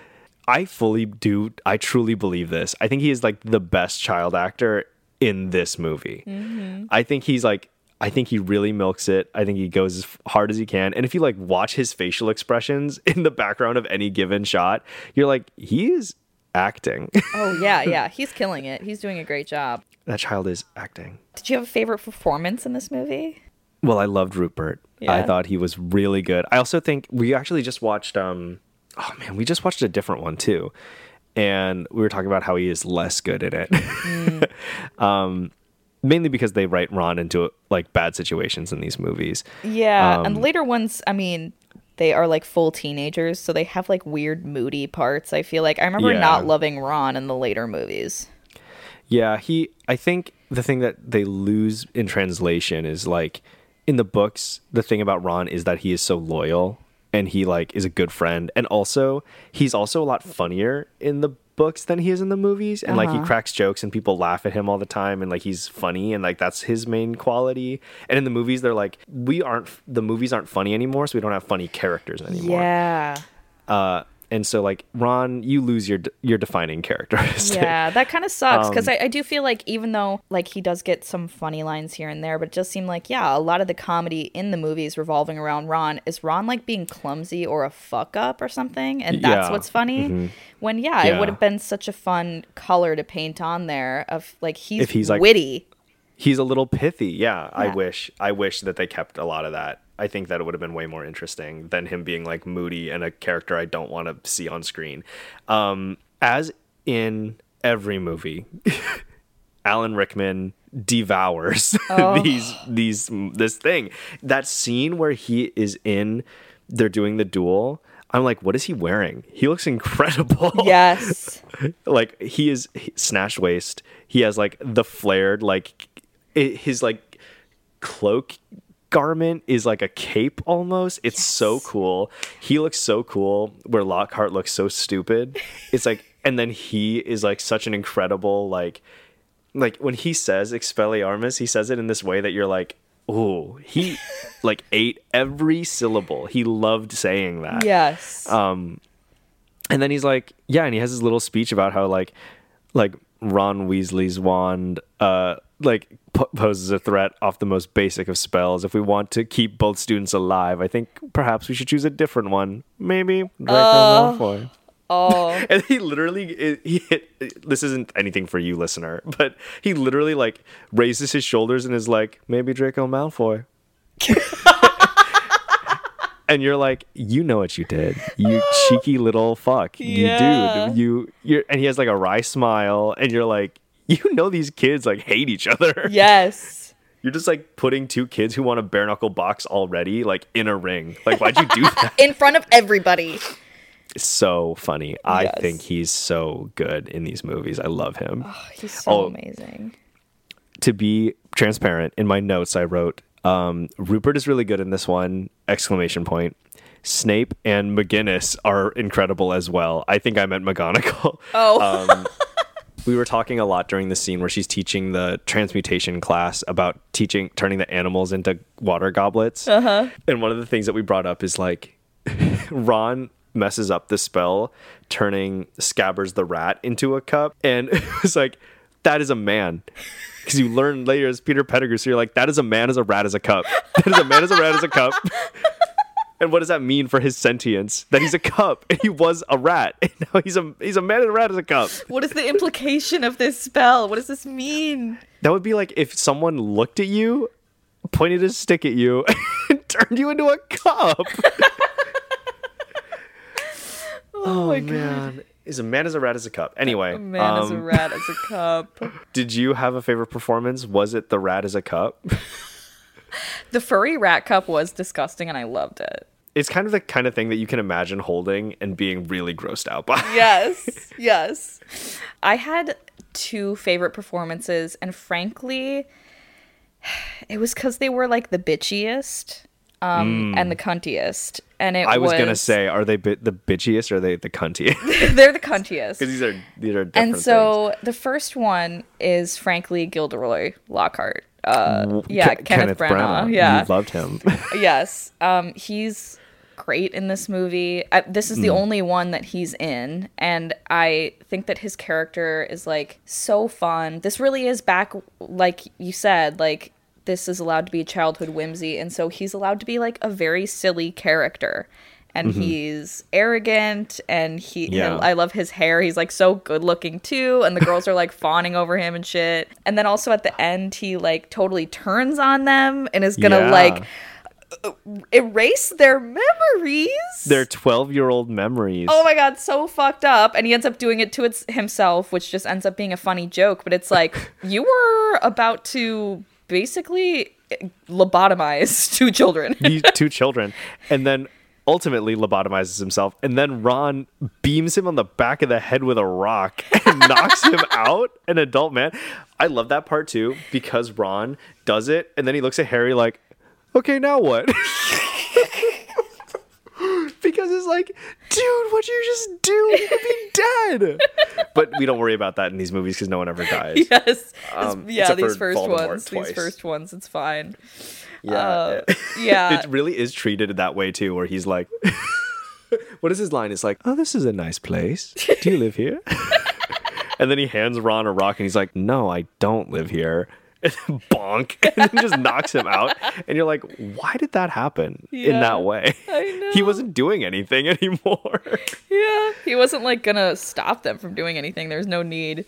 I fully do I truly believe this. I think he is like the best child actor in this movie. Mm-hmm. I think he's like I think he really milks it. I think he goes as hard as he can. And if you like watch his facial expressions (laughs) in the background of any given shot, you're like he is acting. (laughs) oh yeah, yeah, he's killing it. He's doing a great job. that child is acting. Did you have a favorite performance in this movie? Well, I loved Rupert. I thought he was really good. I also think we actually just watched um oh man, we just watched a different one too. And we were talking about how he is less good at it. (laughs) um mainly because they write Ron into like bad situations in these movies. Yeah, and Um, later ones, I mean, they are like full teenagers, so they have like weird moody parts. I feel like I remember Yeah. not loving Ron in the later movies. Yeah, he I think the thing that they lose in translation is like in the books, the thing about Ron is that he is so loyal and he like is a good friend and also he's also a lot funnier in the books than he is in the movies and like he cracks jokes and people laugh at him all the time and like he's funny and like that's his main quality. And in the movies they're like we aren't the movies aren't funny anymore so we don't have funny characters anymore. Yeah. Uh and so like Ron, you lose your your defining characteristic. (laughs) Yeah, that kind of sucks because Um, I, I do feel like even though like he does get some funny lines here and there, but it just seemed like yeah, a lot of the comedy in the movies revolving around Ron is Ron like being clumsy or a fuck up or something, and that's Yeah. what's funny. When yeah, it would have been such a fun color to paint on there of like he's, If he's, like- witty. he's a little pithy. Yeah, I wish I wish that they kept a lot of that. I think that it would have been way more interesting than him being like moody and a character I don't want to see on screen. Um, as in every movie, (laughs) Alan Rickman devours (laughs) these these this thing. That scene where he is in they're doing the duel. I'm like, what is he wearing? He looks incredible. (laughs) Yes. like he is he- snatched waist. He has like the flared like his like cloak garment is like a cape almost. It's so cool. He looks so cool where Lockhart looks so stupid. (laughs) It's like and then he is like such an incredible like like when he says Expelliarmus, he says it in this way that you're like, oh, he (laughs) like ate every syllable. He loved saying that. Yes. Um, and then he's like, yeah, and he has his little speech about how like, like Ron Weasley's wand, uh, like poses a threat off the most basic of spells. If we want to keep both students alive, I think perhaps we should choose a different one. Maybe Draco uh, Malfoy. oh. (laughs) And he literally, he hit, this isn't anything for you, listener, but he literally like raises his shoulders and is like, maybe Draco Malfoy. (laughs) and you're like, you know what you did, you cheeky little fuck, Yeah. you dude, you, you're, and he has like a wry smile, and you're like, you know these kids like hate each other. (laughs) Yes. You're just like putting two kids who want a bare knuckle box already like in a ring. Like, why'd you do (laughs) that? In front of everybody. so funny. I Yes. think he's so good in these movies. I love him. Oh, He's so Oh. amazing. To be transparent, in my notes I wrote, um, Rupert is really good in this one! Exclamation point. Snape and McGinnis are incredible as well. I think I meant McGonagall. Oh. (laughs) Um, we were talking a lot during the scene where she's teaching the transmutation class about teaching turning the animals into water goblets. Uh-huh. And one of the things that we brought up is like (laughs) Ron messes up the spell turning Scabbers the rat into a cup and (laughs) it was like that is a man. Because you learn later as Peter Pettigrew, so you're like, that is a man as a rat as a cup. (laughs) That is a man as a rat as a cup. And what does that mean for his sentience? That he's a (laughs) cup and he was a rat. (laughs) And now he's a he's a man and a rat as a cup. What is the implication of this spell? What does this mean? That would be like if someone looked at you, pointed a stick at you, (laughs) and turned you into a cup. Oh, my god. man. Is a man as a rat as a cup. Anyway, A man as a um, rat as a cup. did you have a favorite performance? Was it the rat as a cup? (laughs) The furry rat cup was disgusting and I loved it. It's kind of the kind of thing that you can imagine holding and being really grossed out by. (laughs) Yes. yes. I had two favorite performances and frankly (sighs) it was cuz they were like the bitchiest um and the cuntiest and it Mm. I was, gonna say, are they bit the bitchiest or are they the cuntiest? (laughs) they're the cuntiest. Because these are these are different and so the first one is frankly Gilderoy Lockhart. Uh, yeah, Ke- Kenneth, Branagh. Yeah, you loved him. (laughs) yes. Um, he's great in this movie. I, this is the only one that he's in, and I think that his character is like so fun. This really is back, like you said, like this is allowed to be childhood whimsy, and so he's allowed to be like a very silly character. And mm-hmm. he's arrogant, and he. Yeah. I love his hair. He's like so good looking too, and the girls are like (laughs) fawning over him and shit. And then also at the end, he like totally turns on them and is gonna Yeah. like uh, erase their memories. They're twelve year old memories. oh my god, so fucked up. And he ends up doing it to its himself, which just ends up being a funny joke. But it's like (laughs) you were about to basically eh, lobotomize (laughs) two children. two children, and then ultimately lobotomizes himself, and then Ron beams him on the back of the head with a rock (laughs) and knocks him out. An adult man. I love that part too because Ron does it, and then he looks at Harry like, "Okay, now what?" (laughs) Because it's like, dude, what'd you just do? You could be dead. (laughs) but we don't worry about that in these movies because no one ever dies. yes. Um, yeah, these first Voldemort ones. twice. These first ones, it's fine. Yeah. Uh, yeah. it really is treated that way too, where he's like, (laughs) "What is his line?" It's like, "Oh, this is a nice place. Do you live here?" (laughs) and then he hands Ron a rock, and he's like, "No, I don't live here." And then bonk, (laughs) and then just knocks him out, and you're like, "Why did that happen in that way?" (laughs) He wasn't doing anything (laughs) anymore. Yeah. He wasn't like gonna stop them from doing anything. There's no need.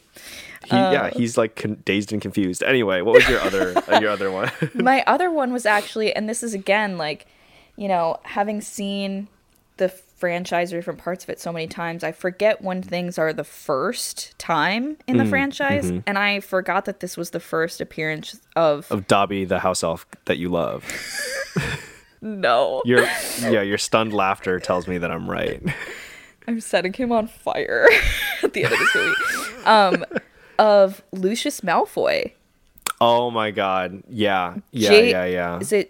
He, yeah, he's like con- dazed and confused. Anyway, what was your other uh, your other one? my other one was actually and this is again like you know having seen the franchise or different parts of it so many times i forget when things are the first time in Mm, the franchise mm-hmm. and i forgot that this was the first appearance of, of Dobby, the house elf that you love. (laughs) no Your yeah, your stunned laughter tells me that I'm right. (laughs) i'm setting him on fire (laughs) at the end of this movie um of lucius malfoy Oh my god. Yeah. Yeah, Ja- yeah, yeah. is it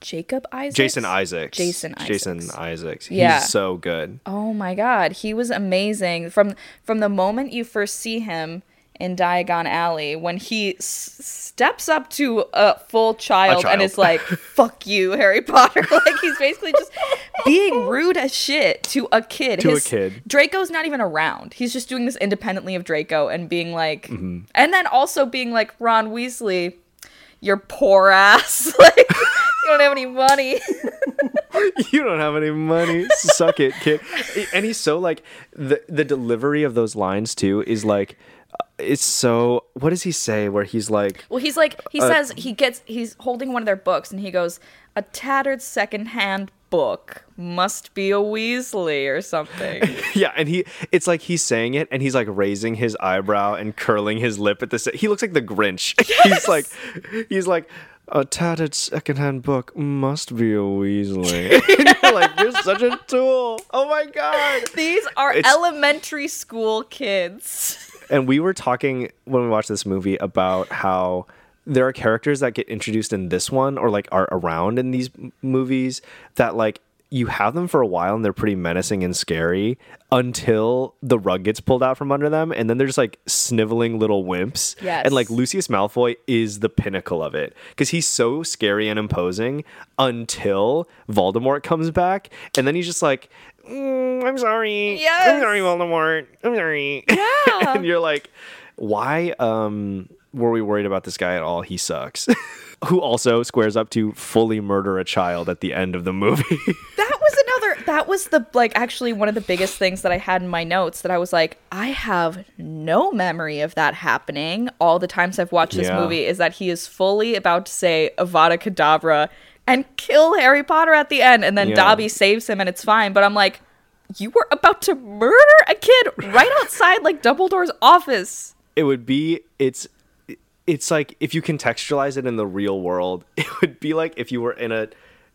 jacob isaacs Jason Isaacs. jason isaacs Jason Isaacs. He's Yeah. so good. Oh my god, he was amazing from from the moment you first see him in Diagon Alley when he s- steps up to a full child, and child. is like, (laughs) "Fuck you, Harry Potter!" (laughs) like he's basically just being rude as shit to a kid. To a kid. Draco's not even around. He's just doing this independently of Draco and being like, Mm-hmm. and then also being like, Ron Weasley, you're poor ass. (laughs) like you don't have any money. (laughs) you don't have any money. Suck it, kid. And he's so like the the delivery of those lines too is like uh, it's so what does he say where he's like Well, he's like he Uh, says he gets he's holding one of their books and he goes, "A tattered secondhand book must be a Weasley or something." (laughs) yeah and he it's like he's saying it and he's like raising his eyebrow and curling his lip at the sa- he looks like the grinch (laughs) he's like he's like a tattered secondhand book must be a Weasley. (laughs) You're like, you're such a tool. Oh my god. These are It's- elementary school kids. And we were talking when we watched this movie about how there are characters that get introduced in this one or like are around in these m- movies that like you have them for a while and they're pretty menacing and scary until the rug gets pulled out from under them and then they're just like sniveling little wimps. Yes. And like Lucius Malfoy is the pinnacle of it because he's so scary and imposing until Voldemort comes back and then he's just like "Mm, I'm sorry. Yes. I'm sorry, Voldemort. I'm sorry. (laughs) Yeah. and you're like, why um were we worried about this guy at all? He sucks. (laughs) Who also squares up to fully murder a child at the end of the movie. (laughs) That was another that was the like actually one of the biggest things that I had in my notes that I was like, I have no memory of that happening. All the times I've watched this Yeah. movie is that he is fully about to say Avada Kedavra and kill Harry Potter at the end, and then Yeah. Dobby saves him and it's fine. But I'm like, you were about to murder a kid right outside like Dumbledore's office. it would be it's it's like if you contextualize it in the real world, (laughs) it would be like if you were in a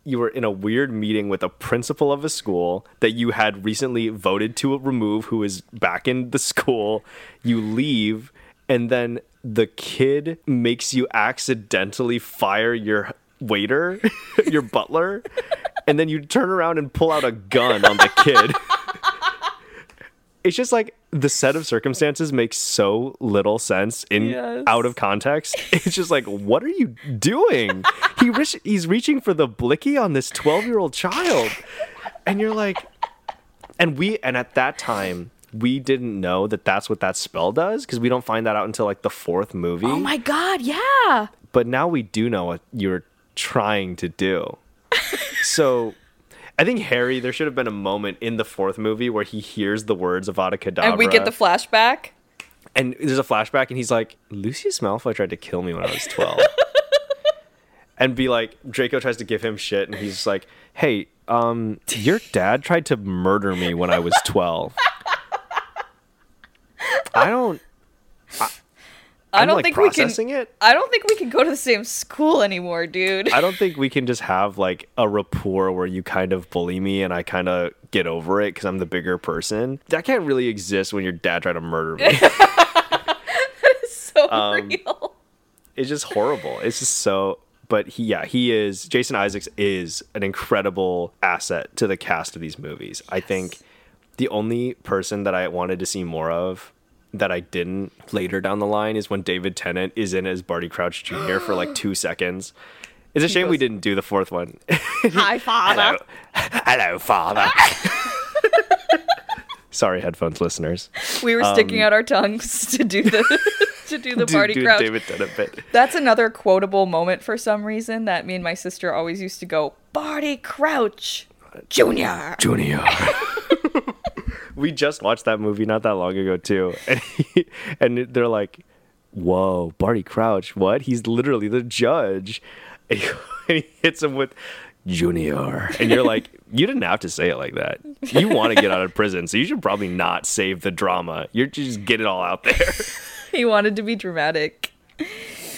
you were in a weird meeting with a principal of a school that you had recently voted to remove who is back in the school. You leave and then the kid makes you accidentally fire your waiter, (laughs) your butler, and then you turn around and pull out a gun on the kid. (laughs) it's just like the set of circumstances makes so little sense in Yes. out of context. (laughs) It's just like, what are you doing? he reach, he's reaching for the blicky on this twelve year old child, and you're like, and we and at that time we didn't know that that's what that spell does because we don't find that out until like the fourth movie. Oh my god, yeah. but now we do know what you're trying to do. (laughs) so. I think Harry, there should have been a moment in the fourth movie where he hears the words of Avada Kedavra. And we get the flashback. and there's a flashback and he's like lucius malfoy tried to kill me when i was 12 (laughs) and be like draco tries to give him shit and he's like hey um your dad tried to murder me when i was 12 (laughs) i don't I I'm, don't like, think we can it. I don't think we can go to the same school anymore, dude. i don't (laughs) think we can just have like a rapport where you kind of bully me and i kind of get over it because i'm the bigger person that can't really exist when your dad tried to murder me (laughs) that is so Um, real. it's just horrible. It's just so. But he, yeah, he is. Jason Isaacs is an incredible asset to the cast of these movies. I think the only person that I wanted to see more of that I didn't later down the line is when David Tennant is in as Barty Crouch Jr. for like (gasps) two seconds. It's a shame we didn't do the fourth one. (laughs) Hi, father. Hello, father. (laughs) Sorry, headphones listeners. We were sticking out our tongues (laughs) to do the to do the Um, Do- do crouch. David Tennant bit. That's another quotable moment for some reason that me and my sister always used to go, Barty Crouch Junior. Junior. We just watched that movie not that long ago too, (laughs) and he, and they're like, "Whoa, Barty Crouch, what? He's literally the judge," and (laughs) he, and he hits him with Junior, and you're like, "You didn't have to say it like that. You want to get out of prison, so you should probably not save the drama. You're just get it all out there." (laughs) He wanted to be dramatic.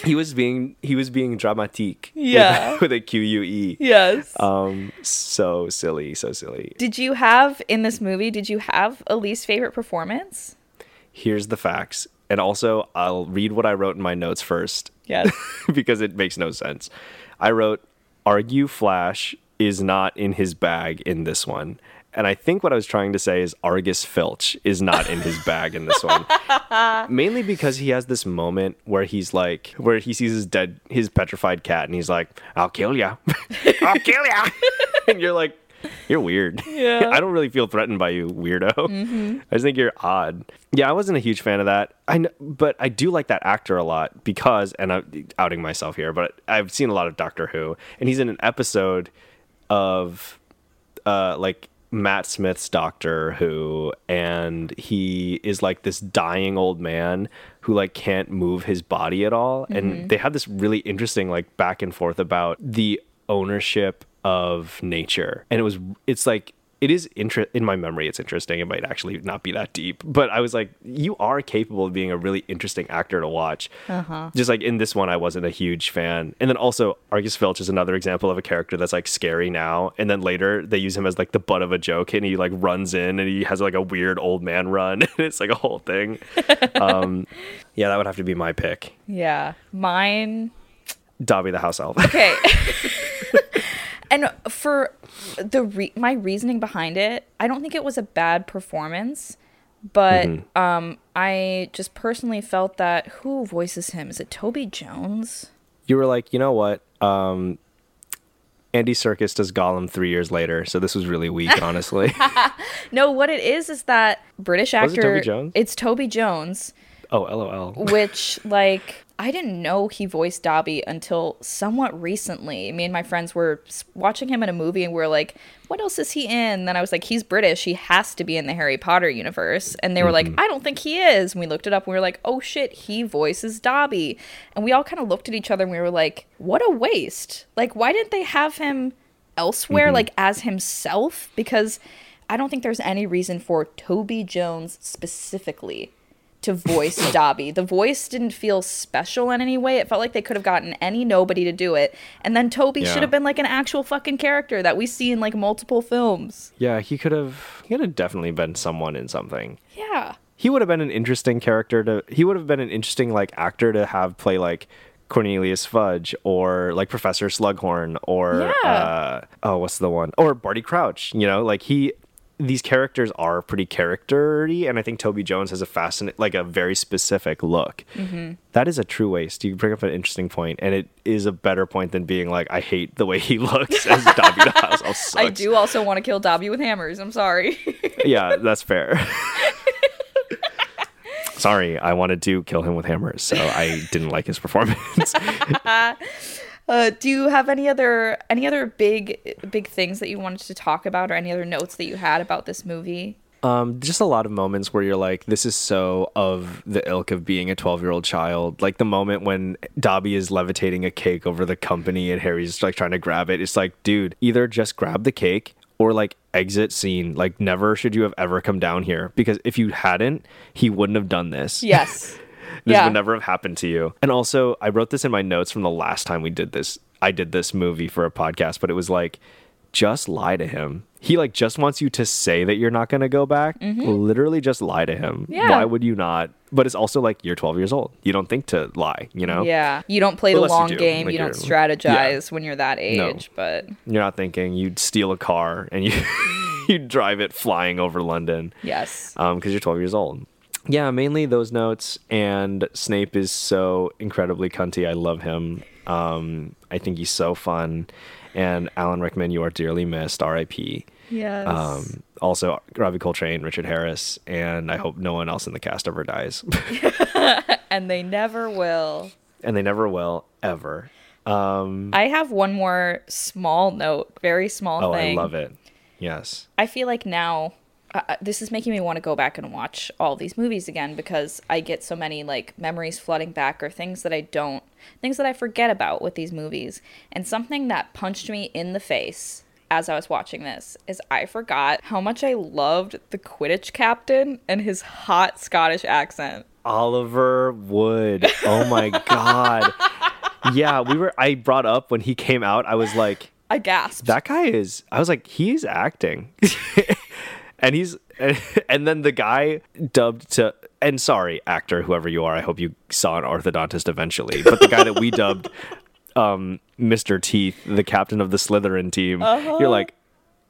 He was being he was being dramatique, with- Yeah. (laughs) with, a Q U E. Yes. Um, so silly, so silly. did you have in this movie, did you have a least favorite performance? here's the facts. And also, I'll read what I wrote in my notes first Yes. (laughs) because it makes no sense. I wrote, argue Flash is not in his bag in this one. And I think what I was trying to say is Argus Filch is not in his bag in this one. (laughs) Mainly because he has this moment where he's like, where he sees his dead, his petrified cat, and he's like, "I'll kill ya, (laughs) I'll kill ya," (laughs) and you're like, "You're weird. Yeah. I don't really feel threatened by you, weirdo. I just think you're odd." Yeah, I wasn't a huge fan of that. I know, but I do like that actor a lot because, and I'm outing myself here, but I've seen a lot of Doctor Who, and he's in an episode of uh like Matt Smith's Doctor Who and he is like this dying old man who like can't move his body at all. And mm-hmm. they have this really interesting like back and forth about the ownership of nature. And it was it's like it is interest in my memory it's interesting. It might actually not be that deep but i was like you are capable of being a really interesting actor to watch. Just like in this one i wasn't a huge fan. And then also argus filch is another example of a character that's like scary now. And then later they use him as like the butt of a joke and he like runs in and he has like a weird old man run. (laughs) And it's like a whole thing. (laughs) Um yeah that would have to be my pick. Yeah. Mine dobby the house elf. Okay. (laughs) and for the re- my reasoning behind it, I don't think it was a bad performance, but Mm-hmm. um I just personally felt that who voices him? Is it Toby Jones? you were like you know what um Andy Serkis does Gollum three years later, so this was really weak, (laughs) honestly. (laughs) No, what it is is that British Was it actor Toby Jones? It's Toby Jones, oh, lol. which like I didn't know he voiced Dobby until somewhat recently. Me and my friends were watching him in a movie and we are like, "What else is he in?" And Then I was like, "He's British. He has to be in the Harry Potter universe." And they were like, mm-hmm. "I don't think he is." And we looked it up and we were like, "Oh shit, he voices Dobby." And we all kind of looked at each other and we were like, "What a waste. Like why didn't they have him elsewhere mm-hmm. like as himself?" Because I don't think there's any reason for Toby Jones specifically to voice (coughs) Dobby. The voice didn't feel special in any way. It felt like they could have gotten any nobody to do it. And then Toby Yeah. should have been like an actual fucking character that we see in like multiple films. Yeah, he could have. He could have definitely been someone in something. Yeah. He would have been an interesting character to. He would have been an interesting like actor to have play like Cornelius Fudge or like Professor Slughorn or Yeah. uh, oh, what's the one? Or Barty Crouch. You know, like he. These characters are pretty charactery, and I think Toby Jones has a fascinating, like a very specific look. Mm-hmm. That is a true waste. You bring up an interesting point, and it is a better point than being like, I hate the way he (laughs) looks as Dobby the House. Elf (laughs) I do also want to kill Dobby with hammers. I'm sorry. (laughs) yeah, that's fair. Sorry, I wanted to kill him with hammers, so I didn't like his performance. Uh, do you have any other any other big big things that you wanted to talk about or any other notes that you had about this movie? um, just a lot of moments where you're like, this is so of the ilk of being a 12 year old child. Like the moment when Dobby is levitating a cake over the company and Harry's like trying to grab it. It's like, dude, either just grab the cake or like exit scene. Like, never should you have ever come down here because if you hadn't, he wouldn't have done this. Yes. (laughs) This Yeah. would never have happened to you. And also, I wrote this in my notes from the last time we did this. I did this movie for a podcast, but it was like, just lie to him. He like just wants you to say that you're not going to go back. Literally, just lie to him. Mm-hmm. Yeah. Why would you not? But it's also like you're 12 years old. You don't think to lie. You know. Yeah. You don't play the Unless you long do, game. like you don't you're- yeah. strategize when you're that No. age, but You're not thinking you'd steal a car and you (laughs) you drive it flying over London. yes. um because you're 12 years old yeah mainly those notes and snape is so incredibly cunty. I love him. Um i think he's so fun. And alan rickman you are dearly missed. Rip Yes. um also robbie coltrane richard harris and i hope no one else in the cast ever dies. (laughs) (laughs) And they never will. and they never will ever. Um I have one more small note, very small oh thing. i love it. Yes. I feel like now uh, this is making me want to go back and watch all these movies again because I get so many like memories flooding back or things that I don't things that I forget about with these movies. And something that punched me in the face as I was watching this is I forgot how much I loved the Quidditch captain and his hot Scottish accent. Oliver Wood. Oh my god. (laughs) Yeah, we were I brought up when he came out, I was like, I gasped. that guy is I was like, he's acting. (laughs) and he's (laughs) and then the guy dubbed to and sorry, actor, whoever you are, I hope you saw an orthodontist eventually. But the guy that we (laughs) dubbed um Mr. Teeth, the captain of the Slytherin team, you're like,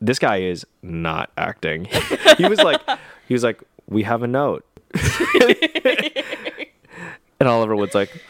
this guy is not acting. (laughs) he was like, he was like, we have a note. and Oliver Wood's like,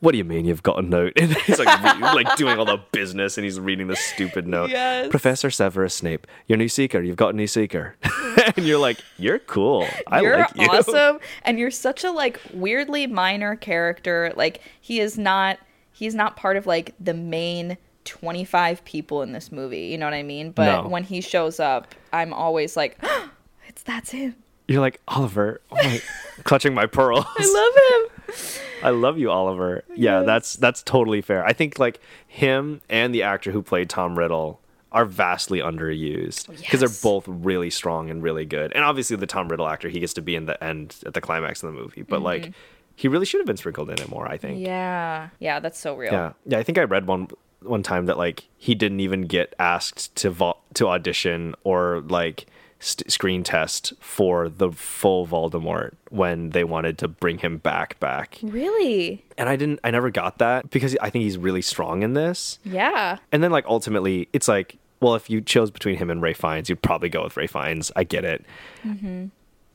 what do you mean you've got a note? (laughs) And he's like, re- like doing all the business, and he's reading the stupid note. Yes. Professor Severus Snape, your new seeker. You've got a new seeker. (laughs) and you're like, you're cool. I you're like you. awesome (laughs) and you're such a like weirdly minor character like he is not he's not part of like the main 25 people in this movie you know what i mean but No. when he shows up i'm always like (gasps) it's that's him You're like Oliver. Oh my, (laughs) clutching my pearls. i love him (laughs) I love you, Oliver. Oh yeah, that's that's totally fair. I think like him and the actor who played Tom Riddle are vastly underused oh, because Yes. they're both really strong and really good. And obviously, the Tom Riddle actor he gets to be in the end at the climax of the movie, but like mm-hmm. he really should have been sprinkled in it more. I think. yeah yeah that's so real Yeah, yeah. I think I read one one time that like he didn't even get asked to vo- to audition or like st- screen test for the full Voldemort when they wanted to bring him back back. really And I didn't. I never got that because I think he's really strong in this. yeah And then like ultimately, it's like. Well, if you chose between him and Ralph Fiennes, you'd probably go with Ralph Fiennes. I get it. Mm-hmm.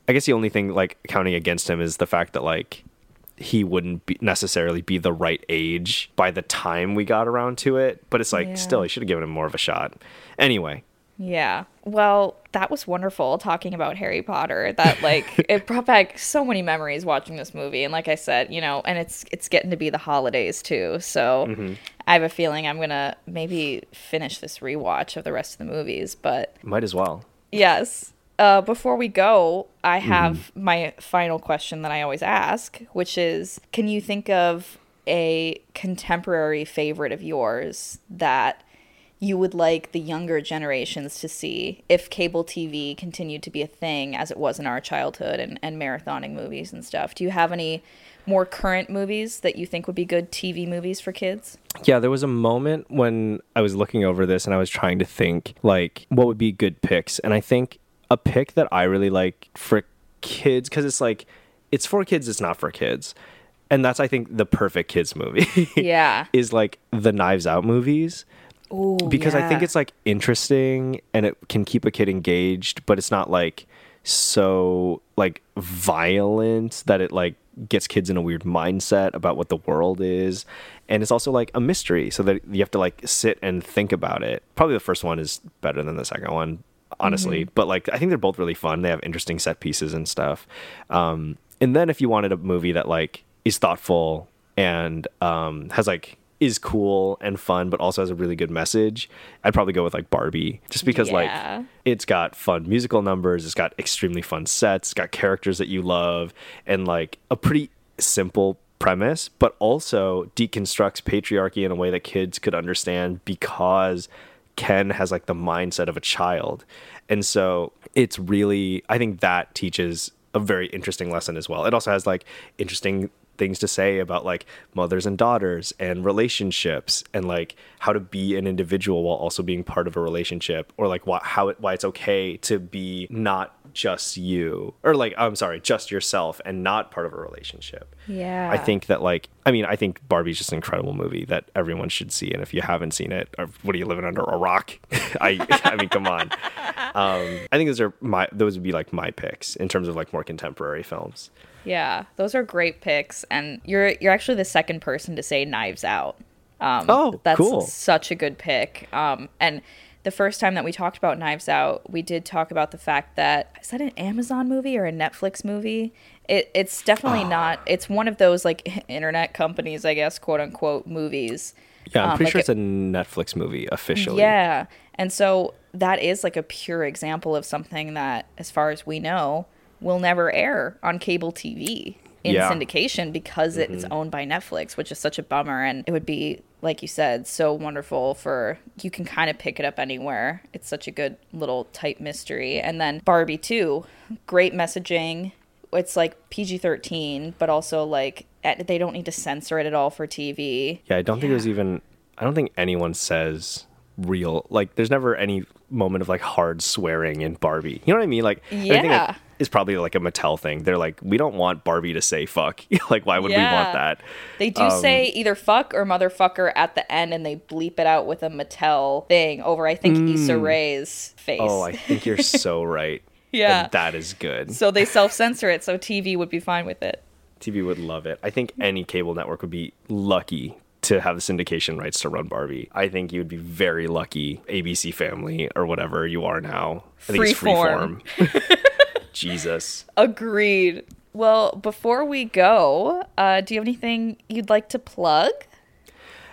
I guess the only thing like counting against him is the fact that like he wouldn't be necessarily be the right age by the time we got around to it. But it's like Yeah. still, he should have given him more of a shot. Anyway, Yeah. Well, that was wonderful talking about Harry Potter. That like (laughs) it brought back so many memories watching this movie. And like I said, you know, and it's it's getting to be the holidays too. So Mm-hmm. I have a feeling I'm gonna maybe finish this rewatch of the rest of the movies. But might as well. yes. Uh, before we go, I Mm-hmm. have my final question that I always ask, which is can you think of a contemporary favorite of yours that you would like the younger generations to see if cable TV continued to be a thing as it was in our childhood and, and marathoning movies and stuff? Do you have any more current movies that you think would be good TV movies for kids? Yeah, there was a moment when I was looking over this and I was trying to think like what would be good picks, and I think a pick that I really like for kids because it's like it's for kids, it's not for kids, and that's I think the perfect kids movie. Yeah. (laughs) is like the Knives Out movies Ooh, because I think it's like interesting and it can keep a kid engaged, but it's not like so like violent that it like gets kids in a weird mindset about what the world is. And it's also like a mystery, so that you have to like sit and think about it. Probably the first one is better than the second one, honestly. But like I think they're both really fun. They have interesting set pieces and stuff. Um, and then if you wanted a movie that like is thoughtful and um, has like is cool and fun, but also has a really good message, I'd probably go with like Barbie, just because Yeah. like it's got fun musical numbers, it's got extremely fun sets, it's got characters that you love, and like a pretty simple premise, but also deconstructs patriarchy in a way that kids could understand because Ken has like the mindset of a child. And so it's really, I think that teaches a very interesting lesson as well. It also has like interesting things to say about like mothers and daughters and relationships and like how to be an individual while also being part of a relationship or like why, how it, why it's okay to be not just you or like I'm sorry just yourself and not part of a relationship. Yeah. I think that like I mean I think Barbie's just an incredible movie that everyone should see and if you haven't seen it or what are you living under a rock? (laughs) I (laughs) I mean come on. Um I think those are my those would be like my picks in terms of like more contemporary films. Yeah, those are great picks, and you're you're actually the second person to say Knives Out. Um, Oh, that's cool. such a good pick. Um, and the first time that we talked about Knives Out, we did talk about the fact that is that an Amazon movie or a Netflix movie? It, it's definitely Ah. not. It's one of those like (laughs) internet companies, I guess, quote unquote movies. Yeah, I'm Um, pretty like sure it's a Netflix movie officially. Yeah. And so that is like a pure example of something that, as far as we know, will never air on cable TV in Yeah. Mm-hmm. syndication because it's owned by Netflix, which is such a bummer. And it would be, like you said, so wonderful for you can kind of pick it up anywhere. It's such a good little tight mystery. And then Barbie, too, great messaging. It's like PG 13, but also like eh, they don't need to censor it at all for TV. Yeah, I don't think there's even I don't think anyone says real like there's never any moment of like hard swearing in Barbie. You know what I mean? Like I think, like, Yeah. Is probably like a Mattel thing. They're like, we don't want Barbie to say fuck. (laughs) like, why would we want that? They do Um, say either fuck or motherfucker at the end, and they bleep it out with a Mattel thing over, I think, Issa Rae's face. Mm. Oh, I think you're (laughs) so right. Yeah. And that is good. so they self censor it, so TV would be fine with it. TV would love it. I think any cable network would be lucky to have the syndication rights to run Barbie. I think you would be very lucky, ABC Family or whatever you are now. I think it's Freeform. (laughs) Jesus. Agreed. Well, before we go, uh, do you have anything you'd like to plug?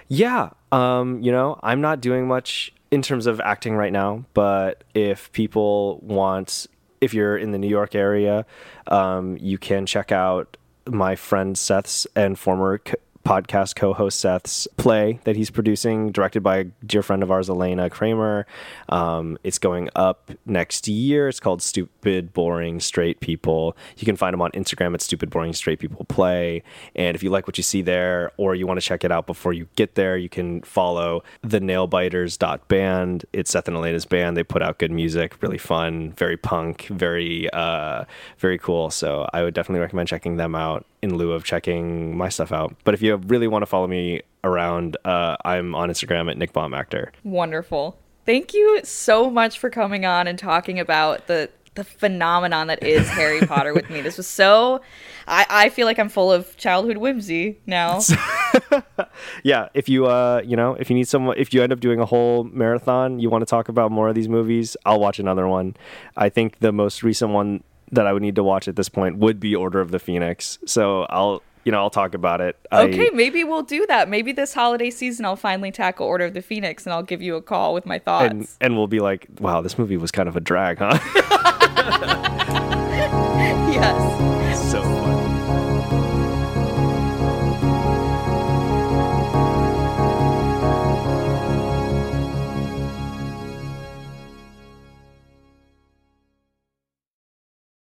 Yeah. Um, you know, I'm not doing much in terms of acting right now, but if people want, if you're in the New York area, um, you can check out my friend Seth's and former c- podcast co-host Seth's play that he's producing, directed by a dear friend of ours, Elena Cramer. Um, it's going up next year. It's called Stupid Boring Straight People. You can find him on Instagram at Stupid Boring Straight People Play. And if you like what you see there, or you want to check it out before you get there, you can follow the Nailbiters.band. It's Seth and Elena's band. They put out good music, really fun, very punk, very uh, very cool. So I would definitely recommend checking them out in lieu of checking my stuff out. But if you really want to follow me around, uh, I'm on Instagram at Nick Baum Actor. Wonderful. Thank you so much for coming on and talking about the the phenomenon that is (laughs) Harry Potter with me. This was so I, I feel like I'm full of childhood whimsy now. (laughs) yeah if you uh you know if you need someone if you end up doing a whole marathon you want to talk about more of these movies i'll watch another one i think the most recent one that I would need to watch at this point would be Order of the Phoenix. So I'll you know, I'll talk about it. Okay, I, maybe we'll do that. Maybe this holiday season I'll finally tackle Order of the Phoenix and I'll give you a call with my thoughts. And, and we'll be like, wow, this movie was kind of a drag, huh? (laughs) yes.